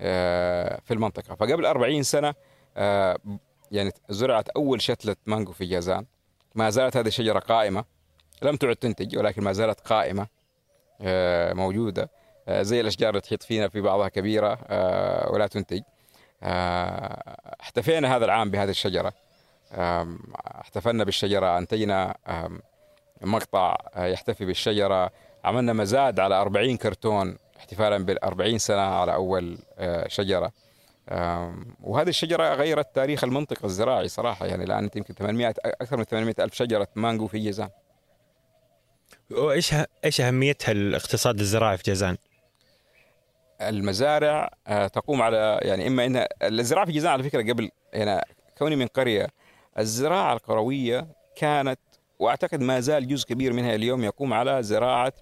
آه، في المنطقة. فقبل 40 سنة آه، يعني زرعت أول شتلة مانجو في جازان. ما زالت هذه الشجرة قائمة. لم تعد تنتج ولكن ما زالت قائمة موجودة. زي الأشجار اللي تحيط فينا في بعضها كبيرة ولا تنتج. احتفينا هذا العام بهذه الشجرة. احتفلنا بالشجرة أنتجنا آم، مقطع آه، يحتفي بالشجرة. عملنا مزاد على 40 كرتون احتفالا بال 40 سنة على أول آه، شجرة. آم، وهذه الشجرة غيرت تاريخ المنطقة الزراعي صراحة. يعني الآن يمكن 800 أكثر من 800 ألف شجرة مانجو في جيزان. وايش ه- إيش أهميتها الاقتصاد الزراعي في جازان؟ المزارع تقوم على يعني إما إن الزراعة في جيزان على فكرة قبل هنا كوني من قرية الزراعة القرويه كانت وأعتقد ما زال جزء كبير منها اليوم يقوم على زراعة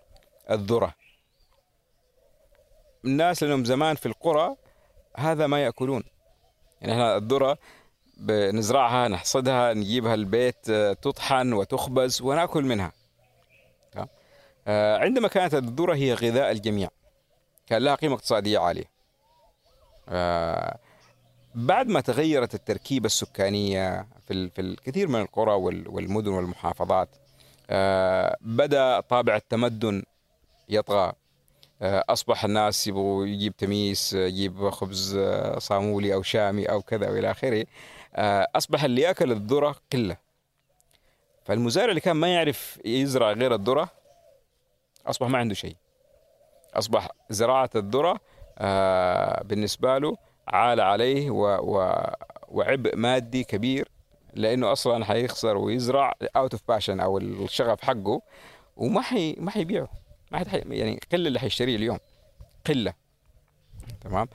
الذرة. الناس لأنهم زمان في القرى هذا ما يأكلون. يعني إحنا الذرة بنزرعها نحصدها نجيبها البيت آه، تطحن وتخبز ونأكل منها؟ آه، عندما كانت الذرة هي غذاء الجميع كان لها قيمة اقتصادية عالية. آه، بعد ما تغيرت التركيبة السكانية في في الكثير من القرى وال- والمدن والمحافظات آه، بدأ طابع التمدن يطغى. آه، أصبح الناس يبغوا يجيب تميس آه، يجيب خبز صامولي أو شامي أو كذا وإلى آخره. أصبح اللي يأكل الذرة قلة فالمزارع اللي كان ما يعرف يزرع غير الذرة أصبح ما عنده شيء. أصبح زراعة الذرة آه، بالنسبة له عال عليه و و وعبء مادي كبير لأنه أصلا حيخسر ويزرع out of passion أو الشغف حقه وما حي ما حيبيعه. ما حد حي يعني قلة اللي حيشتريه اليوم. قلة. تمام؟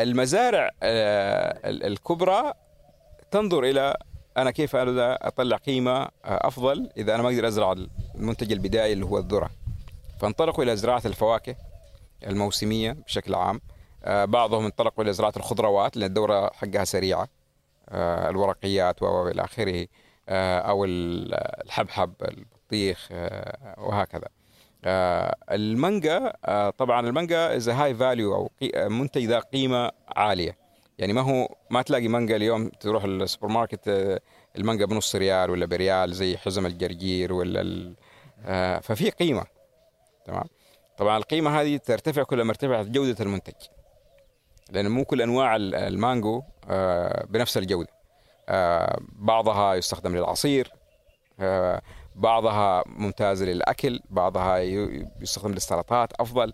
المزارع آه، ال- الكبرى تنظر إلى أنا كيف أنا أطلع قيمة أفضل إذا أنا ما أقدر أزرع المنتج البدائي اللي هو الذرة. فانطلقوا إلى زراعة الفواكه الموسمية بشكل عام. بعضهم انطلقوا إلى زراعه الخضروات لأن الدورة حقها سريعة آه، الورقيات و إلى آخره آه، أو ال- الحبحب البطيخ آه، وهكذا. آه، المانجا آه، طبعا المانجا as high value أو آه، منتج ذا قيمة عالية. يعني ما هو ما تلاقي مانجا اليوم تروح السوبر ماركت آه، المانجا بنص ريال ولا بريال زي حزم الجرجير ولا آه، ففي قيمة تمام؟ طبعا القيمة هذه ترتفع كلما ارتفعت جودة المنتج. لأن مو كل أنواع ال- المانجو آه، بنفس الجودة. آه، بعضها يستخدم للعصير آه، بعضها ممتازه للأكل بعضها يستخدم للسلطات أفضل.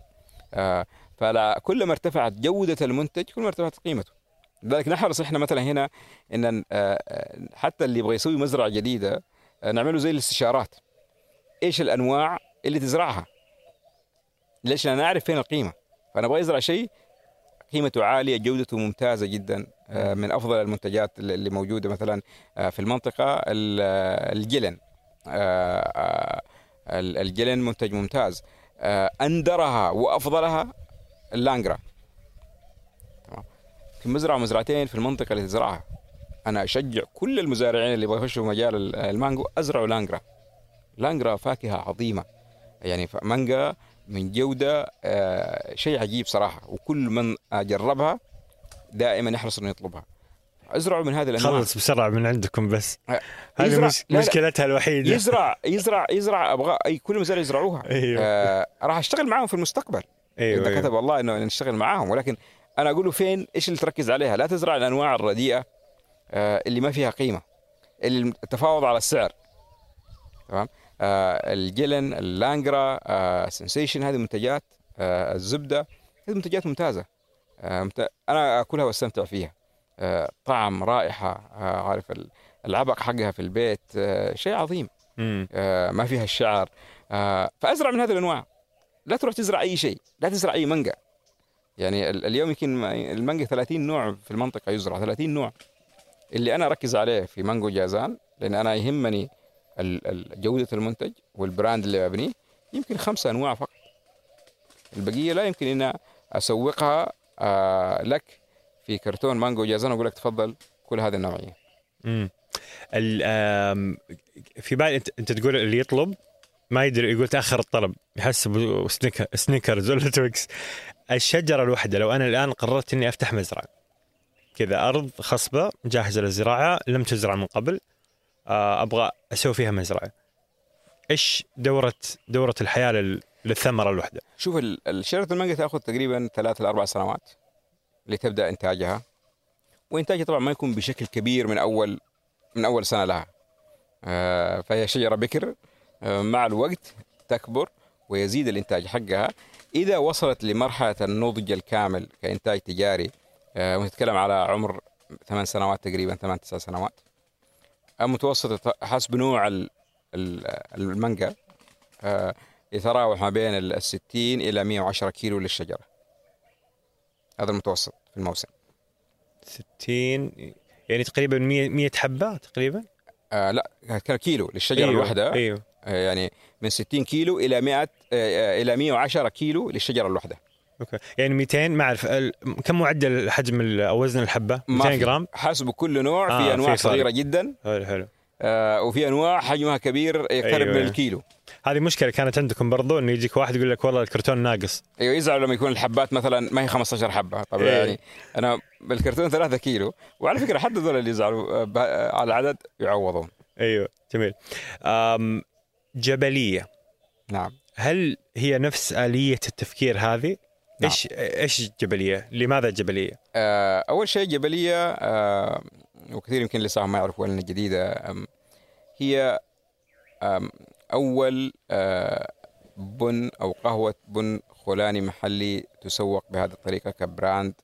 آه، فلا كلما ارتفعت جودة المنتج كلما ارتفعت قيمته. لذلك نحرص إحنا مثلا هنا إن حتى اللي يبغى يسوي مزرعة جديدة نعمله زي الاستشارات. إيش الأنواع اللي تزرعها؟ ليش؟ أنا أعرف فين القيمة. فأنا أبغى ازرع شيء قيمته عالية جودته ممتازة جدا آه، من أفضل المنتجات اللي موجودة مثلا آه، في المنطقة. ال- آه، الجلن ال- الجلن منتج ممتاز. أندرها وأفضلها اللانجرا. تمام. في مزرعة مزرعتين في المنطقة اللي تزرعها. أنا أشجع كل المزارعين اللي يبغوا يخشوا مجال ال- المانجو أزرعوا لانجرا. لانجرا فاكهة عظيمة. يعني مانجا من جودة آه، شيء عجيب صراحة وكل من جربها دائما يحرص إنه يطلبها. ازرعوا من هذه الأنواع. خلص بسرعة من عندكم بس. آه، هذه مش. مشكلتها الوحيدة. يزرع يزرع يزرع أبغى أي كل مزارع يزرعوها. أيوه. آه راح أشتغل معاهم في المستقبل. أيوه, إذا أيوة. كتب الله إنه نشتغل معاهم ولكن أنا أقول له فين؟ إيش اللي تركز عليها؟ لا تزرع الأنواع الرديئة آه اللي ما فيها قيمة اللي التفاوض على السعر. تمام؟ الجلن اللانجرا آه سنسيشن هذه منتجات آه الزبدة هذه منتجات ممتازة. آه ممت... أنا أكلها وأستمتع فيها. آه طعم رائحة آه عارف ال- العبق حقها في البيت آه شيء عظيم. آه، ما فيها الشعر. آه، فأزرع من هذه الأنواع. لا تروح تزرع أي شيء. لا تزرع أي مانجا. يعني ال- اليوم يمكن ما- المانجا 30 نوع في المنطقة يزرع 30 نوع. اللي أنا أركز عليه في مانجو جازان لأن أنا يهمني جودة المنتج وال brand اللي أبنيه يمكن خمسة أنواع فقط. البقية لا يمكن ان أسوقها آه لك في كرتون مانجو جازان وأقول لك تفضل كل هذه النوعية. امم في بالي انت أنت تقول اللي يطلب ما يدري يقول تأخر الطلب سنيكر سنيكرز ولا تويكس. الشجرة الواحدة لو أنا الآن قررت إني أفتح مزرعة كذا أرض خصبة جاهزة للزراعة لم تزرع من قبل أبغى أسوي فيها مزرعة. إيش دوره دورة الحياة لل- للثمرة الواحده شوف ال- ال- شجرة المانجا تأخذ تقريبا ثلاث لأربع سنوات لتبدأ إنتاجها. وإنتاجها طبعا ما يكون بشكل كبير من اول من أول سنة لها. آه، فهي شجرة بكر آه، مع الوقت تكبر ويزيد الإنتاج حقها. إذا وصلت لمرحلة النضج الكامل كإنتاج تجاري آه، ونتكلم على عمر ثمان سنوات تقريبا ثمان تسع سنوات المتوسط حسب نوع ال- ال- المانجا. آه، يتراوح ما بين ال 60 إلى 110 كيلو للشجرة. هذا المتوسط في الموسم. 60 يعني تقريبا 100 100 حبة تقريبا؟ آه لا كيلو للشجرة أيوه، الواحدة. أيوه. آه يعني من 60 كيلو إلى 100 آه إلى 110 كيلو للشجرة الواحدة. okay. يعني 200 ما أعرف كم معدل حجم أو وزن الحبة؟ ما 200 في. جرام؟ حسب كل نوع آه، في أنواع في فرق. صغيرة جدا. حلو حلو. آه وفي أنواع حجمها كبير يقترب أيوه. من الكيلو. هذه مشكلة كانت عندكم برضو إنه يجيك واحد يقول لك والله الكرتون ناقص. أيوه يزعلوا لما يكون الحبات مثلا ما هي 15 حبة. طب إيه. يعني أنا بالكرتون 3 كيلو. وعلى فكرة حتى دول اللي يزعلوا آه، آه، على العدد يعوضون. أيوه جميل. جبلية. نعم. هل هي نفس آلية التفكير هذه؟ نعم. إيش إيش جبلية؟ لماذا جبلية؟ آه، أول شيء جبلية آه، وكثير يمكن لسه ما يعرفوا لنا جديده هي أول آه، بن أو قهوة بن خولاني محلي تسوق بهذه الطريقة كبراند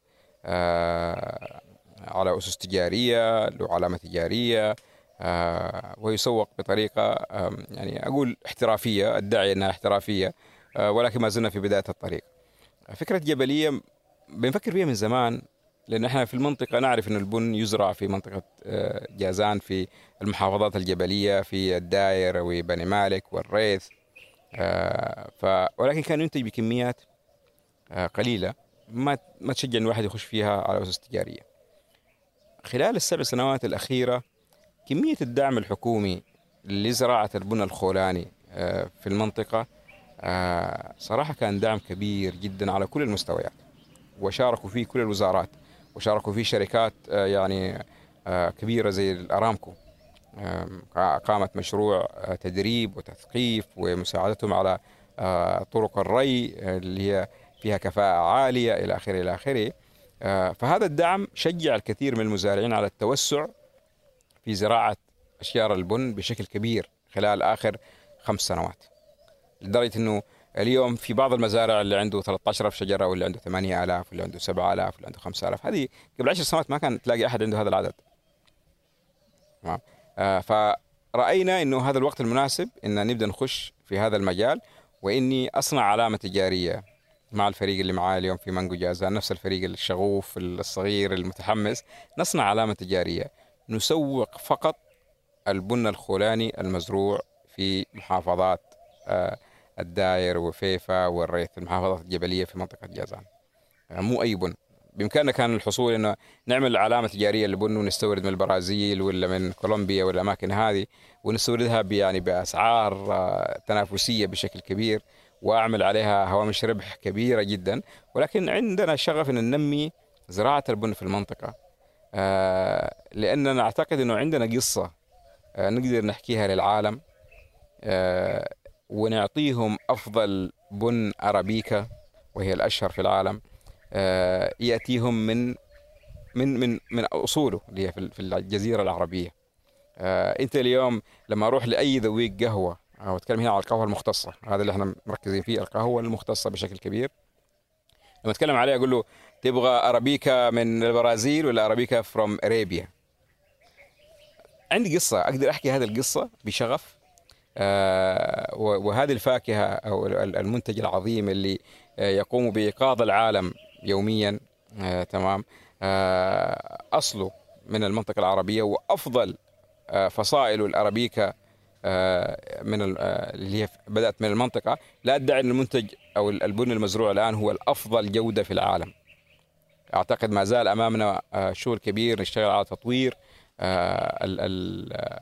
آه، على أسس تجارية له علامة تجارية آه، ويسوق بطريقة يعني أقول احترافية أدعي أنها احترافية آه، ولكن ما زلنا في بداية الطريق. فكرة جبلية بنفكر فيها من زمان لأن إحنا في المنطقة نعرف إن البن يزرع في منطقة آه، جازان في المحافظات الجبلية في الداير وبني مالك والريث آه، ف ولكن كان ينتج بكميات آه، قليلة ما ما تشجع الواحد يخش فيها على اسس تجارية. خلال السبع سنوات الأخيرة كمية الدعم الحكومي لزراعة البن الخولاني في المنطقة آه، صراحة كان دعم كبير جدا على كل المستويات. وشاركوا فيه كل الوزارات وشاركوا فيه شركات آه، يعني آه، كبيرة زي الأرامكو آم، قامت مشروع تدريب وتثقيف ومساعدتهم على طرق الري اللي هي فيها كفاءة عالية إلى آخره إلى آخره فهذا الدعم شجع الكثير من المزارعين على التوسع في زراعة أشجار البن بشكل كبير خلال آخر خمس سنوات لدرجة أنه اليوم في بعض المزارع اللي عنده 13000 شجرة واللي عنده 8000 واللي عنده 7000 واللي عنده 5000 هذه قبل 10 سنوات ما كان تلاقي أحد عنده هذا العدد. تمام. آه، فرأينا أنه هذا الوقت المناسب أن نبدأ نخش في هذا المجال وإني أصنع علامة تجارية مع الفريق اللي معايا اليوم في مانجو جازان نفس الفريق الشغوف الصغير المتحمس. نصنع علامة تجارية. نسوق فقط البن الخولاني المزروع في محافظات آه، الداير وفيفا والريث المحافظات الجبلية في منطقة جازان. آه، مو أي بن. بإمكاننا كان الحصول إنه نعمل علامة تجارية للبن ونستورد من البرازيل ولا من كولومبيا والأماكن هذه ونستوردها يعني بأسعار آه، تنافسية بشكل كبير وأعمل عليها هوامش ربح كبيرة جدا. ولكن عندنا شغف إن ننمي زراعة البن في المنطقة. آه، لأننا نعتقد إنه عندنا قصة آه، نقدر نحكيها للعالم. ونعطيهم أفضل بن أرابيكا وهي الأشهر في العالم آه، يأتيهم من من من من أصوله اللي هي في الجزيرة العربية. آه، أنت اليوم لما أروح لأي ذويق قهوة أو أتكلم هنا على القهوة المختصة هذا اللي إحنا مركزين فيه القهوة المختصة بشكل كبير. لما أتكلم عليه أقول له تبغى أرابيكا من البرازيل ولا أرابيكا فروم أرابيا عندي قصة أقدر أحكي هذه القصة بشغف؟ آه، وهذه الفاكهة أو ال- المنتج العظيم اللي آه، يقوم بإيقاظ العالم يوميا. آه تمام. آه اصله من المنطقة العربية وأفضل آه فصائله الأرابيكا آه من ال- آه، اللي هي بدأت من المنطقة. لا أدعي أن المنتج أو البن المزروع الآن هو الأفضل جودة في العالم. أعتقد ما زال أمامنا آه، شغل كبير نشتغل على تطوير آه، آه،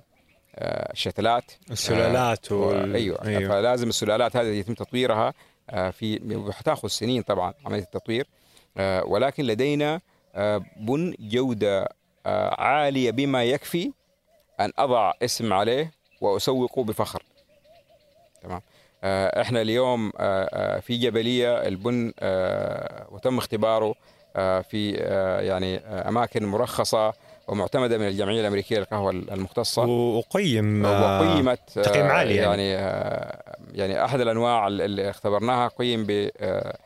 الشتلات السلالات و- وال... أيوه, أيوه. فلازم السلالات هذه يتم تطويرها آه، في حتاخذ سنين طبعا عملية التطوير. آه، ولكن لدينا آه، بن جودة آه، عالية بما يكفي أن أضع اسم عليه وأسوقه بفخر. تمام؟ آه، إحنا اليوم آه، آه، في جبلية البن آه، وتم اختباره آه، في آه، يعني آه، أماكن مرخصة ومعتمدة من الجمعية الأمريكية للقهوة المختصة. وقيم آه، وقيمت آه، تقييم عالي يعني. يعني آه، يعني أحد الأنواع اللي اختبرناها قيم ب آه،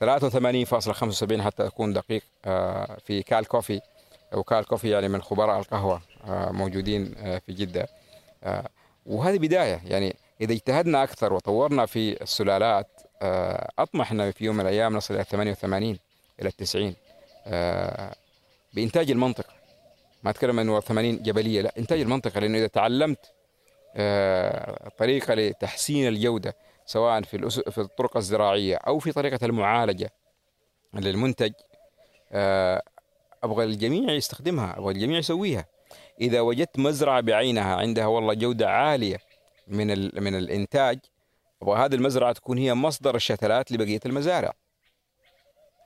83.75 حتى أكون دقيق في كال كوفي. وكال كوفي يعني من خبراء القهوة موجودين في جدة. وهذه بداية. يعني إذا اجتهدنا أكثر وطورنا في السلالات أطمح إن في يوم من الأيام نصل إلى 88 إلى 90 آه، بإنتاج المنطقة. ما أتكلم انه 80 جبلية لا انتاج المنطقة لأنه إذا تعلمت آه، طريقة لتحسين الجودة سواء في الأس- في الطرق الزراعية أو في طريقة المعالجة للمنتج آه، أبغى الجميع يستخدمها أبغى الجميع يسويها. إذا وجدت مزرعة بعينها عندها والله جودة عالية من ال- من الإنتاج أبغى هذه المزرعة تكون هي مصدر الشتلات لبقية المزارع.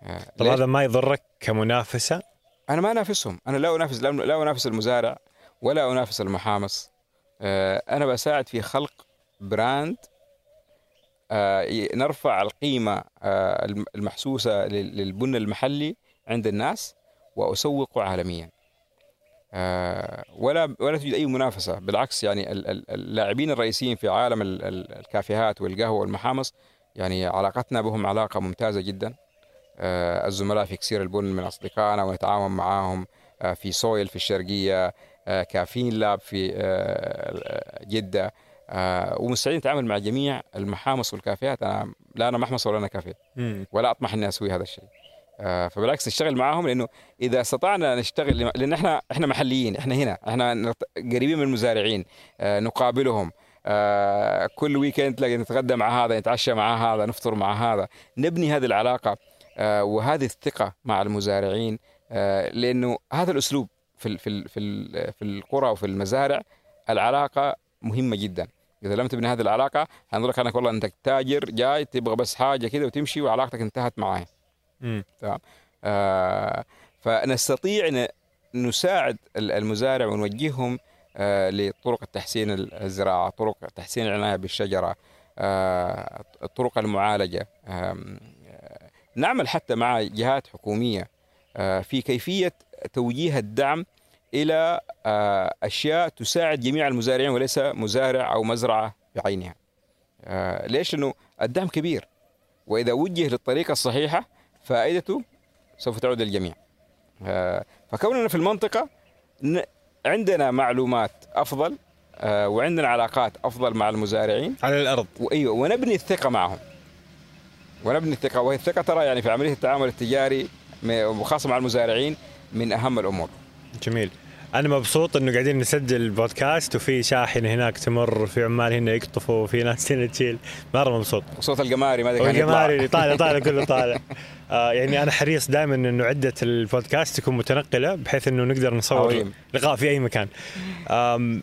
آه، طب؟ هذا ما يضرك كمنافسة؟ أنا ما أنافسهم. أنا لا أنافس لا أنافس المزارع ولا أنافس المحامص. آه، أنا بساعد في خلق براند آه، نرفع القيمة آه، الم- المحسوسة لل- للبن المحلي عند الناس وأسوقه عالميا. ولا ولا توجد أي منافسة. بالعكس يعني ال- ال- اللاعبين الرئيسيين في عالم ال- ال- الكافيهات والقهوة والمحامص يعني علاقتنا بهم علاقة ممتازة جدا. الزملاء في كسير البن من أصدقائنا ونتعاون معاهم آه، في سويل في الشرقية آه، كافيين لاب في آه، جدة آه، ومستعدين نتعامل مع جميع المحامص والكافيهات. أنا لا أنا محمص ولا أنا كافيه. ولا أطمح إني أسوي هذا الشيء. آه، فبالعكس نشتغل معاهم لأنه إذا استطعنا نشتغل لأن إحنا إحنا محليين إحنا هنا إحنا قريبين من المزارعين آه، نقابلهم. آه، كل ويكند نتغدى مع هذا نتعشى مع هذا نفطر مع هذا. نبني هذه العلاقة. آه، وهذه الثقة مع المزارعين آه، لأنه هذا الأسلوب في في في في القرى وفي المزارع العلاقة مهمة جدا. إذا لم تبني هذه العلاقة هنقول لك أنك والله أنت تاجر جاي تبغى بس حاجة كده وتمشي وعلاقتك انتهت معايا مم. آه، فنستطيع نساعد ال- المزارع ونوجههم آه، لطرق التحسين الزراعة، طرق تحسين العناية بالشجرة، آه، طرق المعالجة، آه، نعمل حتى مع جهات حكومية آه، في كيفية توجيه الدعم إلى آه، أشياء تساعد جميع المزارعين وليس مزارع أو مزرعة بعينها. آه، ليش؟ لأنه الدعم كبير وإذا وجه للطريقة الصحيحة فائدته سوف تعود للجميع فكوننا في المنطقة عندنا معلومات أفضل وعندنا علاقات أفضل مع المزارعين على الأرض وأيوه ونبني الثقة معهم ونبني الثقة وهي الثقة ترى يعني في عملية التعامل التجاري وخاصة مع المزارعين من أهم الأمور. جميل. أنا مبسوط إنه قاعدين نسجل بودكاست وفي شاحن هناك تمر في عمال هنا يقطفوا وفي ناس هنا تشيل. مرة مبسوط. وصوت القماري ما أدري كان اللي طالع طالع كله طالع. آه يعني أنا حريص دائما إنه عدة البودكاست تكون متنقلة بحيث إنه نقدر نصور عظيم. لقاء في أي مكان. آه،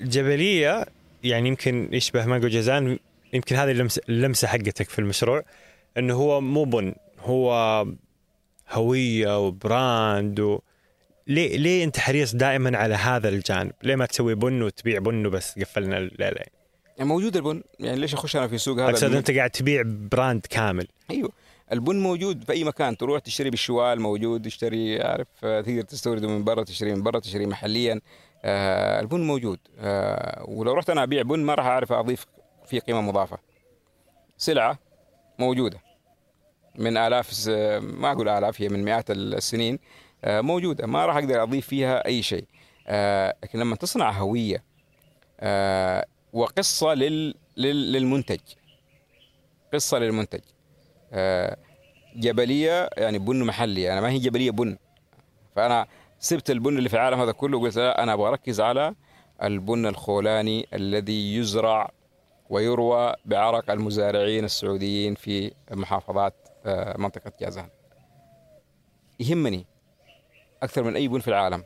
جبلية يعني يمكن يشبه مانجو جازان يمكن هذه اللمسة حقتك في المشروع. إنه هو مو بن هو هوية و brand و... ليه ليه أنت حريص دائما على هذا الجانب؟ ليه ما تسوي بن وتبيع بن وبس قفلنا الليلة؟ يعني موجود البن يعني ليش أخش أنا في سوق هذا أقصد؟ أنت قاعد تبيع brand كامل أيوه البن موجود في أي مكان تروح تشتري بالشوال موجود تشتري عارف تقدر تستورده من برا تشتري من برا تشتري محليا آه البن موجود آه ولو رحت أنا أبيع بن ما راح أعرف أضيف فيه قيمة مضافة سلعة موجودة من الس- ما أقول آلاف هي من مئات السنين آه موجودة. ما راح أقدر أضيف فيها أي شيء. آه لكن لما تصنع هوية آه لل للمنتج. قصة للمنتج. جبلية يعني بن محلي. أنا ما هي جبلية بن. فأنا سبت البن اللي في العالم هذا كله وقلت لا أنا أبغى أركز على البن الخولاني الذي يزرع ويروى بعرق المزارعين السعوديين في محافظات منطقة جازان. يهمني أكثر من أي بن في العالم.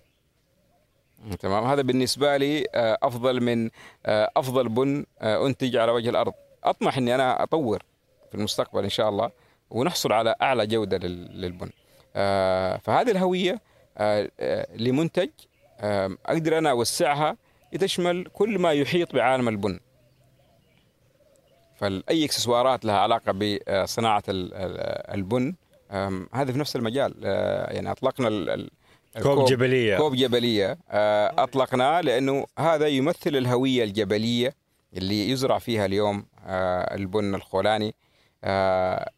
تمام؟ هذا بالنسبة لي آه، أفضل من آه، أفضل بن آه، أنتج على وجه الأرض. أطمح إني أنا أطور في المستقبل إن شاء الله ونحصل على أعلى جودة لل- للبن. فهذه الهوية لمنتج أقدر أنا أوسعها لتشمل كل ما يحيط بعالم البن. فاي إكسسوارات لها علاقة بصناعة ال- ال- البن هذا في نفس المجال. أه، يعني أطلقنا كوب جبلية. كوب جبلية. أه، أطلقناه لأنه هذا يمثل الهوية الجبلية اللي يزرع فيها اليوم أه، البن الخولاني.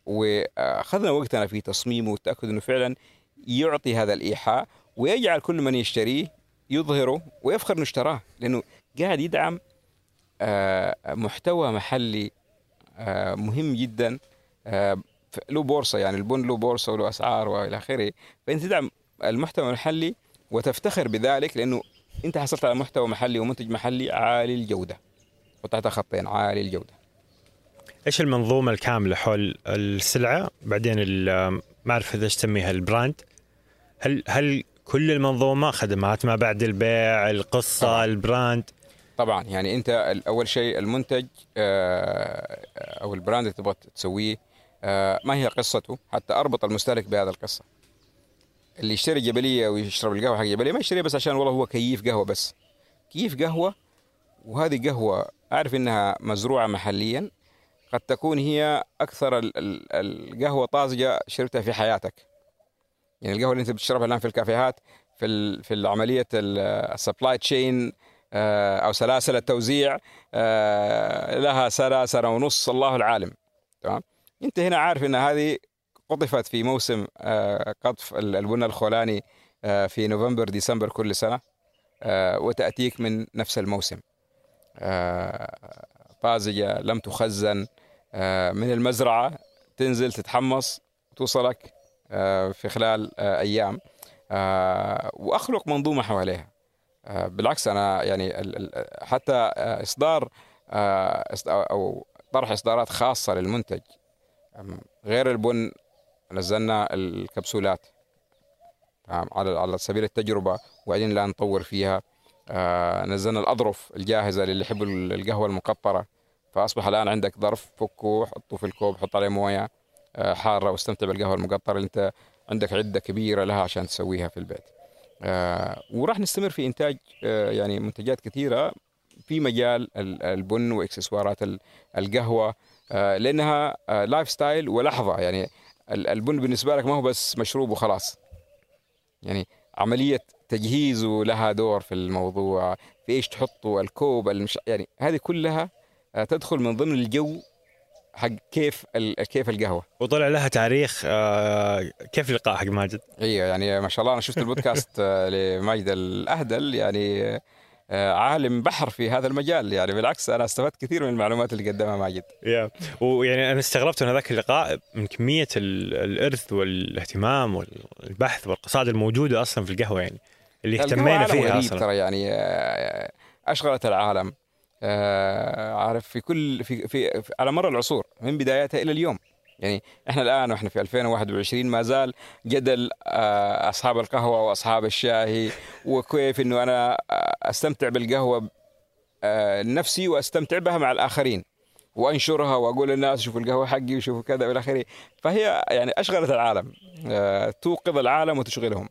وأخذنا وقتنا في تصميمه والتاكد إنه فعلا يعطي هذا الإيحاء ويجعل كل من يشتريه يظهره ويفخر إنه اشتراه لأنه قاعد يدعم محتوى محلي مهم جدا ف- له بورصة يعني البن له بورصة وله أسعار وإلى آخره. فأنت تدعم المحتوى المحلي وتفتخر بذلك لأنه أنت حصلت على محتوى محلي ومنتج محلي عالي الجودة وتحت خطين عالي الجودة. إيش المنظومة الكاملة حول السلعة؟ بعدين ال- ما أعرف اذا إيش تسميها ال brand. هل هل كل المنظومة خدمات ما بعد البيع القصة طبعاً. ال brand؟ طبعا يعني أنت أول شيء المنتج آه، أو ال brand اللي تبغى تسويه آه، ما هي قصته؟ حتى أربط المستهلك بهذا القصة. اللي يشتري جبلية ويشرب القهوة حق جبلية ما يشتريها بس عشان والله هو كيف قهوة بس. كيف قهوة؟ وهذه قهوة أعرف إنها مزروعة محليا قد تكون هي أكثر ال- ال- القهوة طازجة شربتها في حياتك. يعني القهوة اللي أنت بتشربها الآن في الكافيهات في في عملية ال supply chain أو سلاسل التوزيع آه، لها سنه سنه ونص الله العالم. تمام؟ أنت هنا عارف إن هذه قطفت في موسم آه، قطف ال- البن الخولاني آه، في نوفمبر ديسمبر كل سنة آه، وتأتيك من نفس الموسم. آه، طازجه لم تخزن آه، من المزرعة تنزل تتحمص توصلك آه، في خلال آه، أيام. آه، وأخلق منظومة حواليها. آه، بالعكس أنا يعني حتى آه، إصدار آه، أو طرح إصدارات خاصة للمنتج غير البن نزلنا الكبسولات. على على سبيل التجربة وبعدين الان نطور فيها. آه، نزلنا الأظرف الجاهزة للي يحبوا القهوة المقطرة. فأصبح الآن عندك ظرف فكه حطه في الكوب حط عليه موية آه، حارة واستمتع بالقهوة المقطرة اللي أنت عندك عدة كبيرة لها عشان تسويها في البيت. آه، وراح نستمر في إنتاج آه، يعني منتجات كثيرة في مجال ال- البن وإكسسوارات ال- القهوة آه، لأنها آه، lifestyle ولحظة. يعني ال- البن بالنسبة لك ما هو بس مشروب وخلاص. يعني عملية تجهيزه لها دور في الموضوع في إيش تحطه الكوب المش... يعني هذه كلها آه، تدخل من ضمن الجو حق كيف. كيف القهوة. وطلع لها تاريخ آه، كيف اللقاء حق ماجد؟ أيوه يعني ما شاء الله أنا شفت البودكاست آه، لماجد الأهدل يعني آه، عالم بحر في هذا المجال. يعني بالعكس أنا استفدت كثير من المعلومات اللي قدمها ماجد. يا ويعني أنا استغربت من هذاك اللقاء من كميه ال- الإرث والاهتمام والبحث والقصائد الموجودة أصلا في القهوة يعني اللي اهتمينا فيها أصلا. ترى يعني أشغلت العالم. آه، عارف في كل في, في, في على مر العصور من بدايتها إلى اليوم. يعني إحنا الآن وإحنا في 2021 ما زال جدل آه، أصحاب القهوة وأصحاب الشاي وكيف إنه أنا آه، أستمتع بالقهوة آه، نفسي وأستمتع بها مع الآخرين وأنشرها وأقول للناس شوفوا القهوة حقي وشوفوا كذا وإلى آخره. فهي يعني أشغلت العالم توقظ العالم وتشغلهم.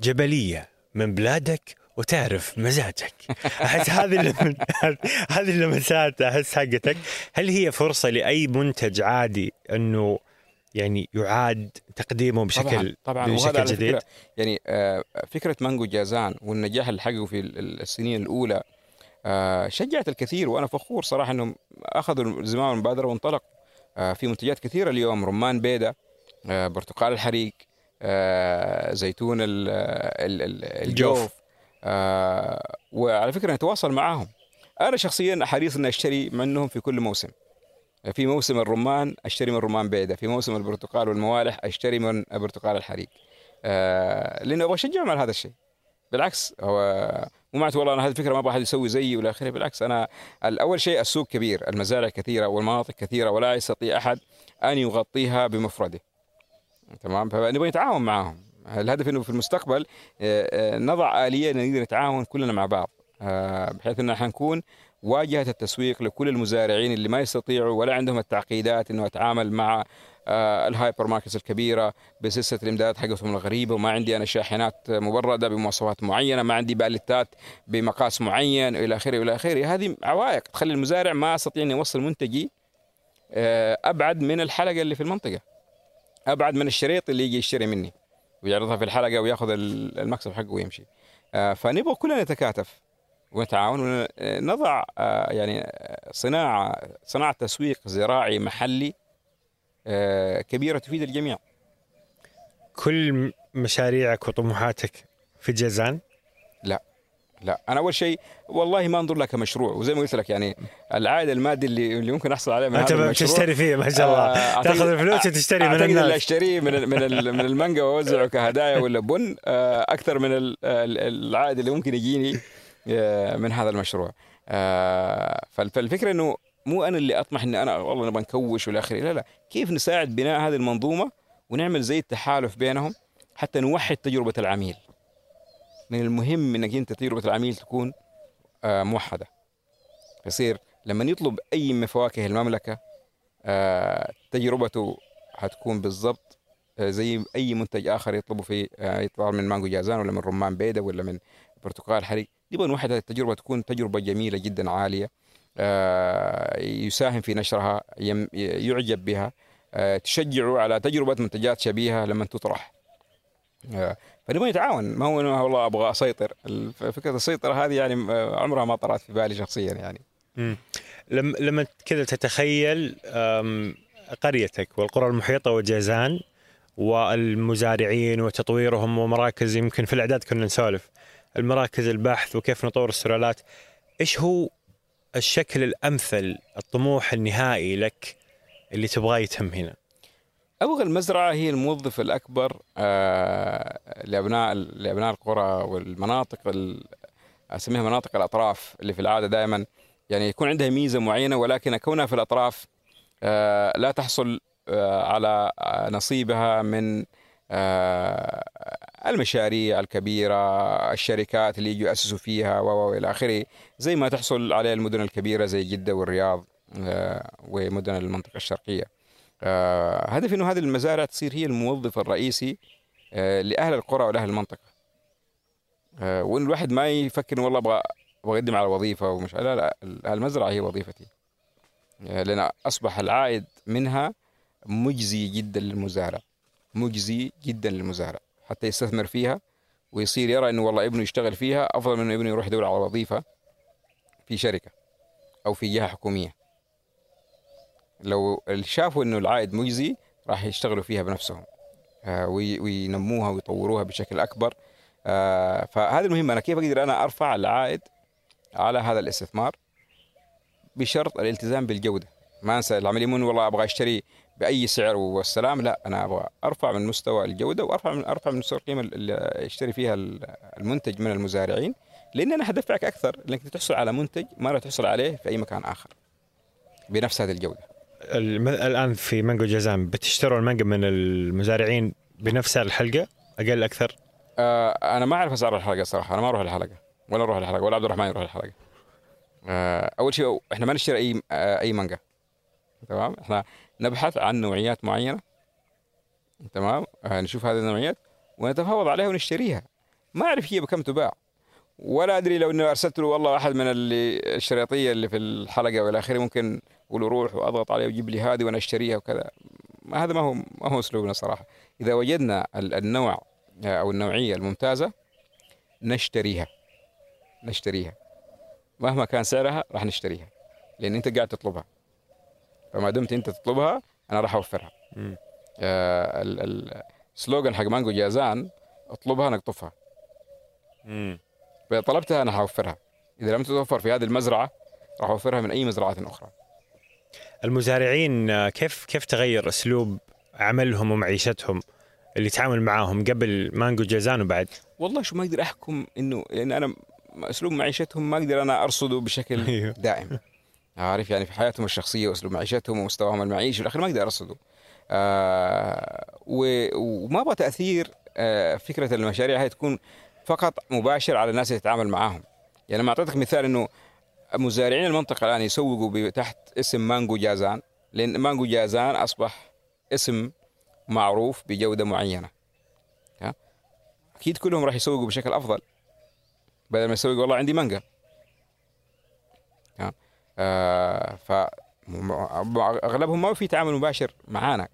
جبلية من بلادك وتعرف مزاجك. أحس هذه اللم... هذه اللمسات أحس حقتك. هل هي فرصة لأي منتج عادي أنه يعني يعاد تقديمه بشكل طبعا. بشكل وهذا على جديد؟ فكرة يعني آه، فكرة مانجو جازان والنجاح اللي حققه في ال- السنين الأولى آه، شجعت الكثير. وأنا فخور صراحة إنهم أخذوا زمام المبادره وانطلقوا آه، في منتجات كثيرة اليوم. رمان بيضة آه، برتقال الحريق زيتون ال- ال- ال- الجوف. آه، وعلى فكرة نتواصل معاهم. أنا شخصيا حريص إني أشتري منهم في كل موسم. في موسم الرمان أشتري من رمان بيضة في موسم البرتقال والموالح أشتري من برتقال الحريق. آه لأنه أبغى اشجعهم على هذا الشيء. بالعكس هو مو معناته والله أنا هذه الفكرة ما أبغى أحد يسوي زيي ولا آخره. بالعكس أنا أول شيء السوق كبير المزارع كثيرة والمناطق كثيرة ولا يستطيع أحد أن يغطيها بمفرده. تمام؟ فنبغى نتعاون معهم الهدف إنه في المستقبل آه، آه، نضع آلية نقدر نتعاون كلنا مع بعض آه، بحيث ان حنكون واجهة التسويق لكل المزارعين اللي ما يستطيعوا ولا عندهم التعقيدات إنه أتعامل مع ال hypermarkets الكبيرة بسلسلة الإمدادات حقتهم الغريبة وما عندي أنا شاحنات مبردة بمواصفات معينة ما عندي باليتات بمقاس معين إلى آخره إلى آخره. هذه عوائق تخلي المزارع ما استطيع اني اوصل منتجي أبعد من الحلقة اللي في المنطقة أبعد من الشريط اللي يجي يشتري مني. ويعرضها في الحلقة وياخذ المكسب حقه ويمشي. آه، فنبغى كلنا نتكاتف ونتعاون ونضع آه، يعني صناعة صناعة تسويق زراعي محلي آه، كبيرة تفيد الجميع. كل مشاريعك وطموحاتك في جازان لا. لا أنا أول شيء والله ما أنظر لها كمشروع وزي ما قلت لك يعني العائد المادي اللي اللي ممكن أحصل عليه من أنت هذا المشروع تشتري فيه ما شاء الله. آه تأخذ الفلوس وتشتري من الناس. اللي اشتريه من من من المانجا وأوزعه كهدايا ولا بن آه أكثر من العائد اللي ممكن يجيني آه من هذا المشروع. آه فالفكرة إنه مو أنا اللي أطمح إني أنا والله نبغى نكوش والى اخره لا لا. كيف نساعد بناء هذه المنظومة ونعمل زي التحالف بينهم حتى نوحد تجربة العميل؟ من المهم إنك أنت تجربه العميل تكون آه، موحدة. يصير لما يطلب أي من فواكه المملكة آه، تجربته حتكون بالضبط آه، زي أي منتج آخر يطلبه في يطلع من مانجو جازان ولا من رمان بيضة ولا من برتقال نبغى نوحد هذه التجربة تكون تجربة جميلة جدا عالية يساهم في نشرها يعجب بها تشجعه على تجربة منتجات شبيهة لما تطرح. فنبغى نتعاون ما هو إنه والله أبغى أسيطر. فكره السيطرة هذه يعني عمرها ما طرأت في بالي شخصيا يعني. لما لما كذا تتخيل قريتك والقرى المحيطة وجازان والمزارعين وتطويرهم ومراكز يمكن في الأعداد كنا نسولف. المراكز البحث وكيف نطور السلالات. إيش هو الشكل الأمثل الطموح النهائي لك اللي تبغاه يتم هنا؟ أبغى المزرعة هي الموظف الأكبر آه، لأبناء لأبناء القرى والمناطق أسميها مناطق الأطراف اللي في العادة دائما. يعني يكون عندها ميزة معينة ولكن كونها في الأطراف آه، لا تحصل آه، على نصيبها من المشاريع الكبيرة الشركات اللي يجوا يأسسوا فيها وإلى آخره. زي ما تحصل على المدن الكبيرة زي جدة والرياض ومدن المنطقة الشرقية. آه هدفي إنه هذه المزارع تصير هي الموظف الرئيسي آه لأهل القرى ولأهل المنطقة. آه وإن الواحد ما يفكر والله أبغى أقدم على وظيفة ومش لا لا المزرعة هي وظيفتي. لأن أصبح العائد منها مجزي جدا للمزارع مجزي جدا للمزارع حتى يستثمر فيها ويصير يرى إنه والله ابنه يشتغل فيها أفضل من إنه ابنه يروح يدور على وظيفة في شركة أو في جهة حكومية. لو شافوا إنه العائد مجزي راح يشتغلوا فيها بنفسهم آه، وينموها ويطوروها بشكل أكبر. آه، فهذا المهم أنا كيف أقدر أنا أرفع العائد على هذا الاستثمار؟ بشرط الالتزام بالجودة. ما أنسى العملية مو والله أبغى أشتري بأي سعر والسلام. لا أنا أبغى أرفع من مستوى الجودة وأرفع من أرفع من مستوى القيمة اللي يشتري فيها المنتج من المزارعين لأن أنا حدفعك أكثر. لأنك تحصل على منتج ما راح تحصل عليه في أي مكان آخر. بنفس هذه الجودة. الآن في مانجو جازان بتشتروا المانجا من المزارعين بنفس الحلقة؟ أقل أكثر؟ آه أنا ما أعرف أسعار الحلقة صراحة أنا ما أروح الحلقة ولا أروح الحلقة ولا عبد الرحمن يروح الحلقة آه أول شيء إحنا ما نشتري أي آه أي مانجا. تمام؟ إحنا نبحث عن نوعيات معينة. تمام؟ آه نشوف هذه النوعيات ونتفاوض عليها ونشتريها. ما أعرف هي بكم تباع. ولا أدري لو انه أرسلت له والله واحد من اللي الشريطية اللي في الحلقة والى آخره ممكن له روح وأضغط عليه وجيب لي هذه وأنا أشتريها وكذا. هذا ما هو ما هو أسلوبنا صراحة. إذا وجدنا النوع أو النوعية الممتازة نشتريها. نشتريها. مهما كان سعرها راح نشتريها. لأن أنت قاعد تطلبها. فما دمت أنت تطلبها أنا راح أوفرها. آه السلوغان حق مانجو جازان اطلبها نقطفها طلبتها أنا حوفرها إذا لم تتوفر في هذه المزرعة راح أوفرها من أي مزرعة أخرى. المزارعين آه، كيف كيف تغير أسلوب عملهم ومعيشتهم اللي تعامل معاهم قبل مانجو جازان وبعد والله شو ما أقدر أحكم إنه لأن أنا أسلوب معيشتهم ما أقدر أنا أرصده بشكل أيوه. دائم. عارف يعني في حياتهم الشخصية وأسلوب معيشتهم ومستواهم المعيشي بالاخير ما أقدر أرصده. آه و- وما أبغى تأثير آه فكرة المشاريع هاي تكون فقط مباشر على الناس اللي تتعامل معاهم. يعني لما أعطيتك مثال إنه مزارعين المنطقة الآن يسوقوا تحت اسم مانجو جازان لأن مانجو جازان أصبح اسم معروف بجودة معينة. ها؟ أكيد كلهم راح يسوقوا بشكل أفضل بدل ما يسوق والله عندي مانجا. ها؟ آه ف أغلبهم ما في تعامل مباشر معانا.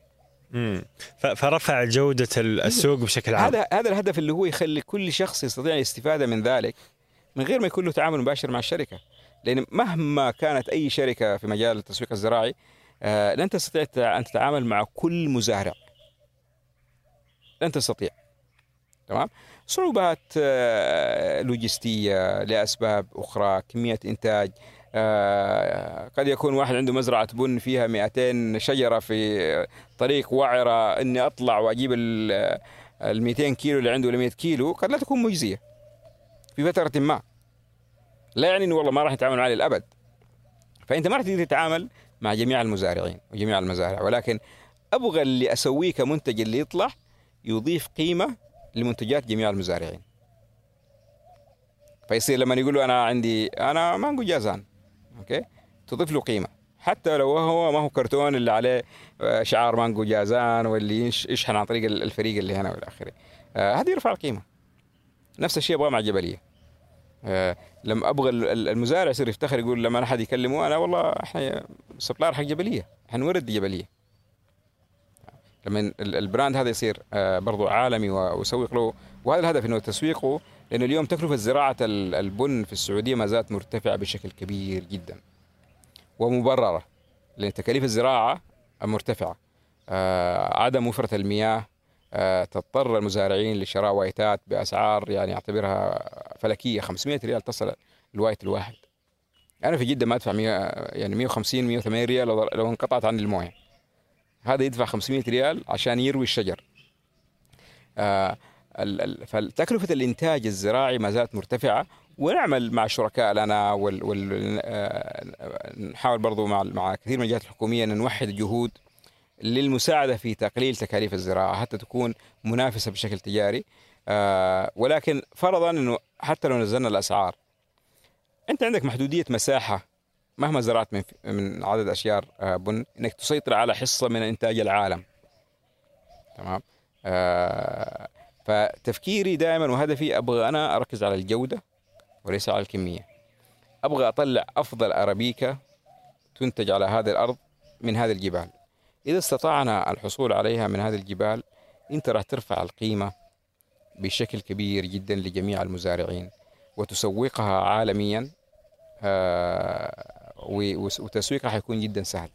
امم فرفع جودة ال- السوق بشكل عام. هذا هذا الهدف اللي هو يخلي كل شخص يستطيع الاستفادة من ذلك من غير ما يكون له تعامل مباشر مع الشركة. لأن مهما كانت أي شركة في مجال التسويق الزراعي آه، لن تستطيع أن تتعامل مع كل مزارع. لن تستطيع. تمام؟ صعوبات آه، لوجستية لأسباب أخرى كمية إنتاج آه، قد يكون واحد عنده مزرعة بن فيها 200 شجرة في طريق وعرة إني أطلع وأجيب ال ال 200 كيلو اللي عنده ولا 100 كيلو قد لا تكون مجزية. في فترة ما. لا يعني إنه والله ما راح نتعامل معاه للأبد. فأنت ما راح تقدر تتعامل مع جميع المزارعين وجميع المزارع ولكن أبغى اللي أسويه كمنتج اللي يطلع يضيف قيمة لمنتجات جميع المزارعين. فيصير لما يقول له أنا عندي أنا مانجو جازان Okay؟ تضيف له قيمة. حتى لو هو ما هو كرتون اللي عليه آه، شعار مانجو جازان واللي يش- يشحن عن طريق ال- الفريق اللي هنا والى اخره آه، هذا يرفع القيمة. نفس الشيء أبغاه مع جبليه آه، لما أبغى ال- ال- المزارع يصير يفتخر يقول لما احد يكلمه أنا والله إحنا supplier حق جبلية حنورد جبلية. لما ال- brand هذا يصير آه، برضو عالمي ويسوق له وهذا الهدف إنه تسويقه لأنه اليوم تكلفة زراعة ال- البن في السعودية ما زالت مرتفعة بشكل كبير جدا. ومبررة لأن تكاليف الزراعة مرتفعة. آه، عدم وفرة المياه آه، تضطر المزارعين لشراء وايتات بأسعار يعني أعتبرها فلكية. 500 ريال تصل الوايت الواحد. أنا في جدة ما أدفع 100 يعني 150 180 ريال لو انقطعت عني الموية. هذا يدفع 500 ريال عشان يروي الشجر. آه فتكلفة الإنتاج الزراعي ما زالت مرتفعة ونعمل مع شركاء لنا وال آه، برضو مع مع كثير من الجهات الحكومية أن نوحد الجهود للمساعدة في تقليل تكاليف الزراعة حتى تكون منافسة بشكل تجاري. آه، ولكن فرضا أنه حتى لو نزلنا الأسعار أنت عندك محدودية مساحة مهما زرعت من من عدد أشجار آه، بن أنك تسيطر على حصة من إنتاج العالم. تمام؟ آه، فتفكيري دائما وهدفي أبغى أنا أركز على الجودة وليس على الكمية. أبغى أطلع أفضل أرابيكا تنتج على هذه الأرض من هذه الجبال. إذا استطعنا الحصول عليها من هذه الجبال أنت راح ترفع القيمة بشكل كبير جدا لجميع المزارعين وتسوقها عالميا آه، وتسويقها حيكون جدا سهل.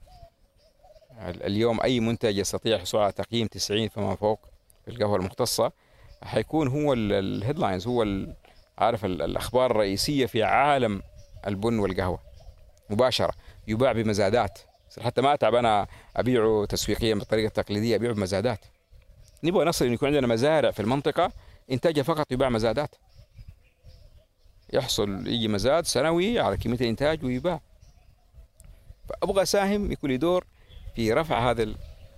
اليوم أي منتج يستطيع الحصول على تقييم 90 فما فوق في القهوة المختصة حيكون هو الهيدلاينز هو عارف ال- الأخبار الرئيسية في عالم البن والقهوة مباشرة يباع بمزادات. حتى ما أتعب أنا أبيعه تسويقيا بالطريقة التقليديه أبيعه بمزادات. نبغى نصل إنه يكون عندنا مزارع في المنطقة إنتاجها فقط يباع مزادات. يحصل يجي مزاد سنوي على كمية الإنتاج ويباع. فأبغى اساهم يكون لي دور في رفع هذا ال-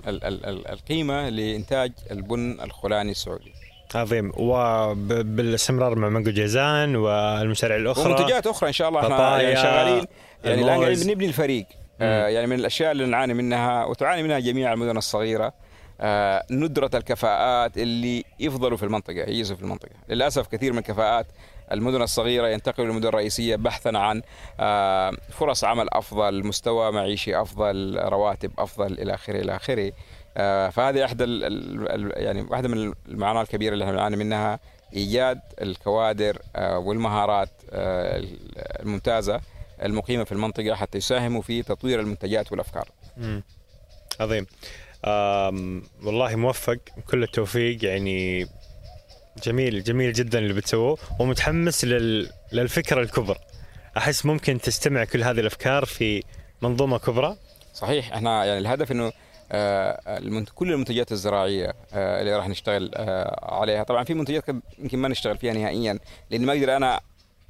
ال- ال- ال- القيمة لإنتاج البن الخلاني السعودي. عظيم. وبالاستمرار مع مانجو جيزان والمشاريع الأخرى. ومنتجات أخرى إن شاء الله إحنا يعني شغالين. يعني الان. قاعدين بنبني الفريق. آه يعني من الأشياء اللي نعاني منها وتعاني منها جميع المدن الصغيرة آه ندرة الكفاءات اللي يفضلوا في المنطقة يجلسوا في المنطقة. للأسف كثير من كفاءات المدن الصغيرة ينتقلوا للمدن الرئيسية بحثا عن آه فرص عمل أفضل مستوى معيشي أفضل رواتب أفضل إلى آخره إلى آخره. آه فهذه إحدى ال- ال- ال- يعني واحدة من المعاناة الكبيرة اللي إحنا بنعاني منها إيجاد الكوادر والمهارات الممتازة. المقيمة في المنطقة حتى يساهموا في تطوير المنتجات والأفكار. مم. عظيم. والله موفق. كل التوفيق. يعني جميل جميل جدا اللي بتسووه. ومتحمس لل... للفكرة الكبرى. أحس ممكن تجتمع كل هذه الأفكار في منظومة كبرى. صحيح. إحنا يعني الهدف إنه آه،. كل المنتجات الزراعية آه، اللي راح نشتغل آه، عليها. طبعا في منتجات يمكن ما نشتغل فيها نهائيا لأن ما أقدر أنا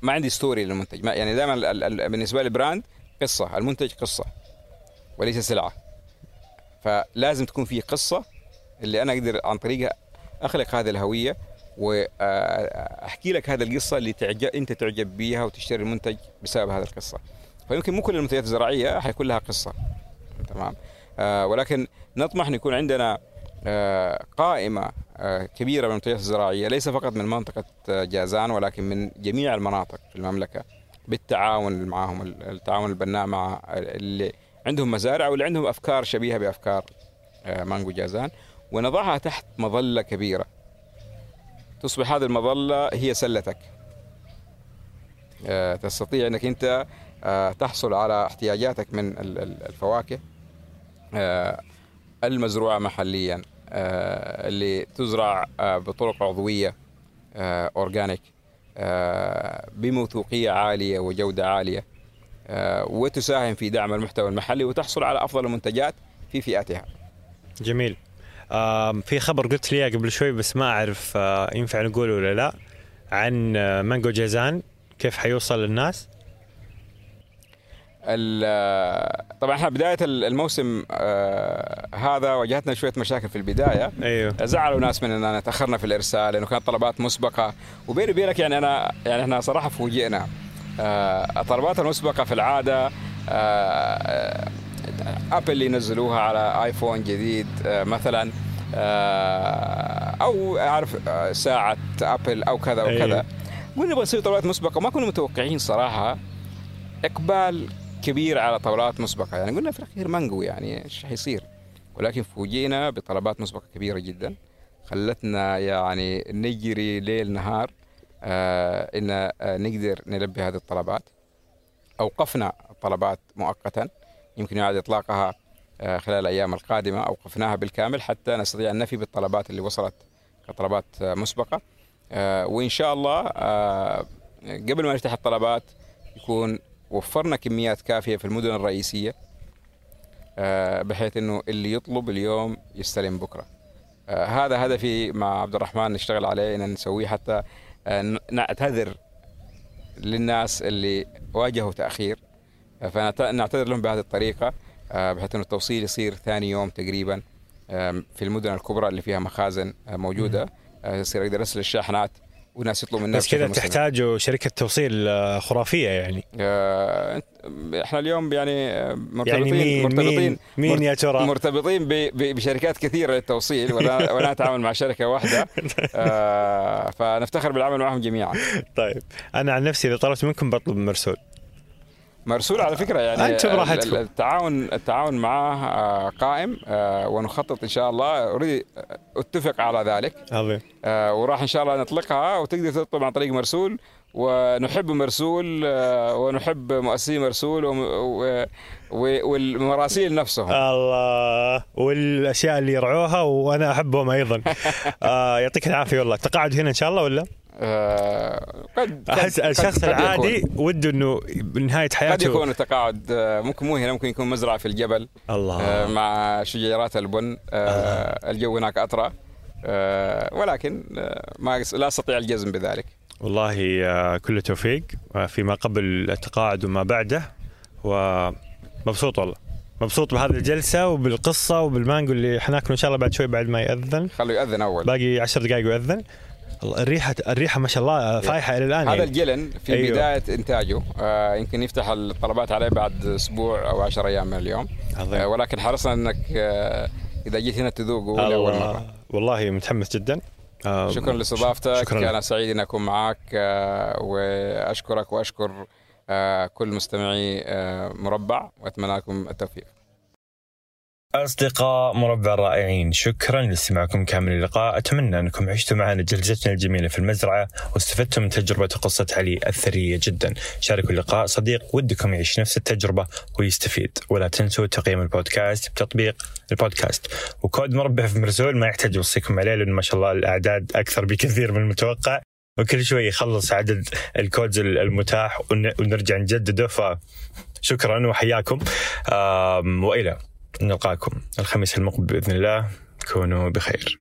ما عندي story للمنتج. ما يعني دائما ال- ال- بالنسبة لي brand قصة. المنتج قصة وليس سلعة. فلازم تكون في قصة اللي أنا أقدر عن طريقها أخلق هذه الهوية واحكي لك هذه القصة اللي تعجب أنت تعجب بيها وتشتري المنتج بسبب هذه القصة. فيمكن مو كل المنتجات الزراعية حيكون لها قصة. تمام؟ آه ولكن نطمح إن يكون عندنا آه قائمة آه كبيرة من المنتجات الزراعية ليس فقط من منطقة آه، جازان ولكن من جميع المناطق في المملكة بالتعاون معهم التعاون البناء مع اللي عندهم مزارع واللي عندهم أفكار شبيهة بأفكار آه، مانجو جازان. ونضعها تحت مظلة كبيرة. تصبح هذه المظلة هي سلتك. تستطيع أنك أنت آه، تحصل على احتياجاتك من ال- ال- الفواكه المزروعة محليا. اللي تزرع آه، بطرق عضوية آه، organic آه، بموثوقية عالية وجودة عالية آه، وتساهم في دعم المحتوى المحلي وتحصل على أفضل المنتجات في فئاتها. جميل في خبر قلت لي قبل شوي بس ما أعرف آه، ينفع نقوله ولا لا عن آه، مانجو جازان كيف حيوصل للناس طبعا إحنا بداية الموسم آه، هذا واجهتنا شوية مشاكل في البداية. أيوه. زعلوا ناس مننا تأخرنا في الإرسال لأنه كانت طلبات مسبقة. وبيني وبينك يعني أنا يعني إحنا صراحة فوجئنا. آه، الطلبات المسبقة في العادة آه، Apple اللي ينزلوها على iPhone جديد آه، مثلا آه، أو أعرف آه، ساعة Apple أو كذا أيوه. وكذا قلنا نبغى نسوي طلبات مسبقة ما كنا متوقعين صراحة إقبال كبير على طلبات مسبقة. يعني قلنا في الأخير مانجو يعني إيش حيصير؟ ولكن فوجئنا بطلبات مسبقة كبيرة جدا. خلتنا يعني نجري ليل نهار آه إن آه نقدر نلبي هذه الطلبات. أوقفنا الطلبات مؤقتا. يمكن يعاد إطلاقها آه خلال الأيام القادمة. أوقفناها بالكامل حتى نستطيع أن نفي بالطلبات اللي وصلت كطلبات آه مسبقة. آه وإن شاء الله آه قبل ما نفتح الطلبات يكون وفرنا كميات كافية في المدن الرئيسية آه، بحيث إنه اللي يطلب اليوم يستلم بكرة. آه، هذا هدفي مع عبد الرحمن نشتغل عليه إن نسويه حتى آه، نعتذر للناس اللي واجهوا تأخير. فنعتذر لهم بهذه الطريقة بحيث إنه التوصيل يصير ثاني يوم تقريبا في المدن الكبرى اللي فيها مخازن موجودة. يصير يقدر يرسل الشاحنات وناس يطلبوا منها بس كذا. تحتاجوا شركة توصيل آه، خرافية يعني. آه، إحنا اليوم يعني آه، مرتبطين يعني مين مرتبطين مين, مين يا ترى؟ مرتبطين بشركات كثيرة للتوصيل ولا ولا نتعامل مع شركة واحدة. آه، فنفتخر بالعمل معهم جميعا. طيب. أنا عن نفسي إذا طلبت منكم بطلب مرسول. مرسول على فكرة يعني ال- براحتكم. ال- التعاون التعاون معه آه، قائم آه، ونخطط إن شاء الله. اوريدي أتفق على ذلك. عظيم. آه، وراح إن شاء الله نطلقها وتقدر تطلب عن طريق مرسول. ونحب مرسول آه، ونحب مؤسسي مرسول والمراسيل نفسهم. الله. والأشياء اللي يرعوها وأنا أحبهم أيضا. يعطيك العافية والله. تقاعد هنا إن شاء الله ولا؟ آه، قد قد- احس قد- الشخص قد العادي. وده إنه بنهايه قد حياته يكون التقاعد آه، ممكن مو هنا ممكن يكون مزرعة في الجبل آه، الله مع شجيرات البن آه، الجو هناك أطرى آه، ولكن آه، ما لا أستطيع الجزم بذلك. والله آه، كل توفيق آه، فيما قبل التقاعد وما بعده ومبسوط والله. مبسوط بهذه الجلسة وبالقصة وبالمانجو اللي حناكله إن شاء الله بعد شوي بعد ما يأذن. خلوا يأذن أول. باقي عشر دقائق ويأذن. الريحه الريحة ما شاء الله فايحة إلى الآن هذا يعني. الجلن في أيوه. بداية إنتاجه. آه، يمكن يفتح الطلبات عليه بعد أسبوع أو 10 أيام من اليوم. عظيم. آه، ولكن حرصنا إنك آه، إذا جيت هنا تذوقه لأول مرة. والله متحمس جدا. آه، شكرا لاستضافتك شكراً. أنا سعيد ان أكون معك آه، وأشكرك وأشكر آه، كل مستمعي مربع. وأتمنى لكم التوفيق. أصدقاء مربع الرائعين شكرا لاستماعكم كامل اللقاء. أتمنى أنكم عشتوا معنا جلستنا الجميلة في المزرعة واستفدتم من تجربة وقصة علي الثرية جدا. شاركوا اللقاء. صديق ودكم يعيش نفس التجربة ويستفيد. ولا تنسوا تقييم البودكاست بتطبيق البودكاست. وكود مربع في مرسول ما يحتاج أوصيكم عليه لأنه ما شاء الله الأعداد أكثر بكثير من المتوقع. وكل شوي يخلص عدد الكودز المتاح ون- ونرجع نجدده. ف شكرا وحياكم وإلى نلقاكم الخميس المقبل بإذن الله. كونوا بخير.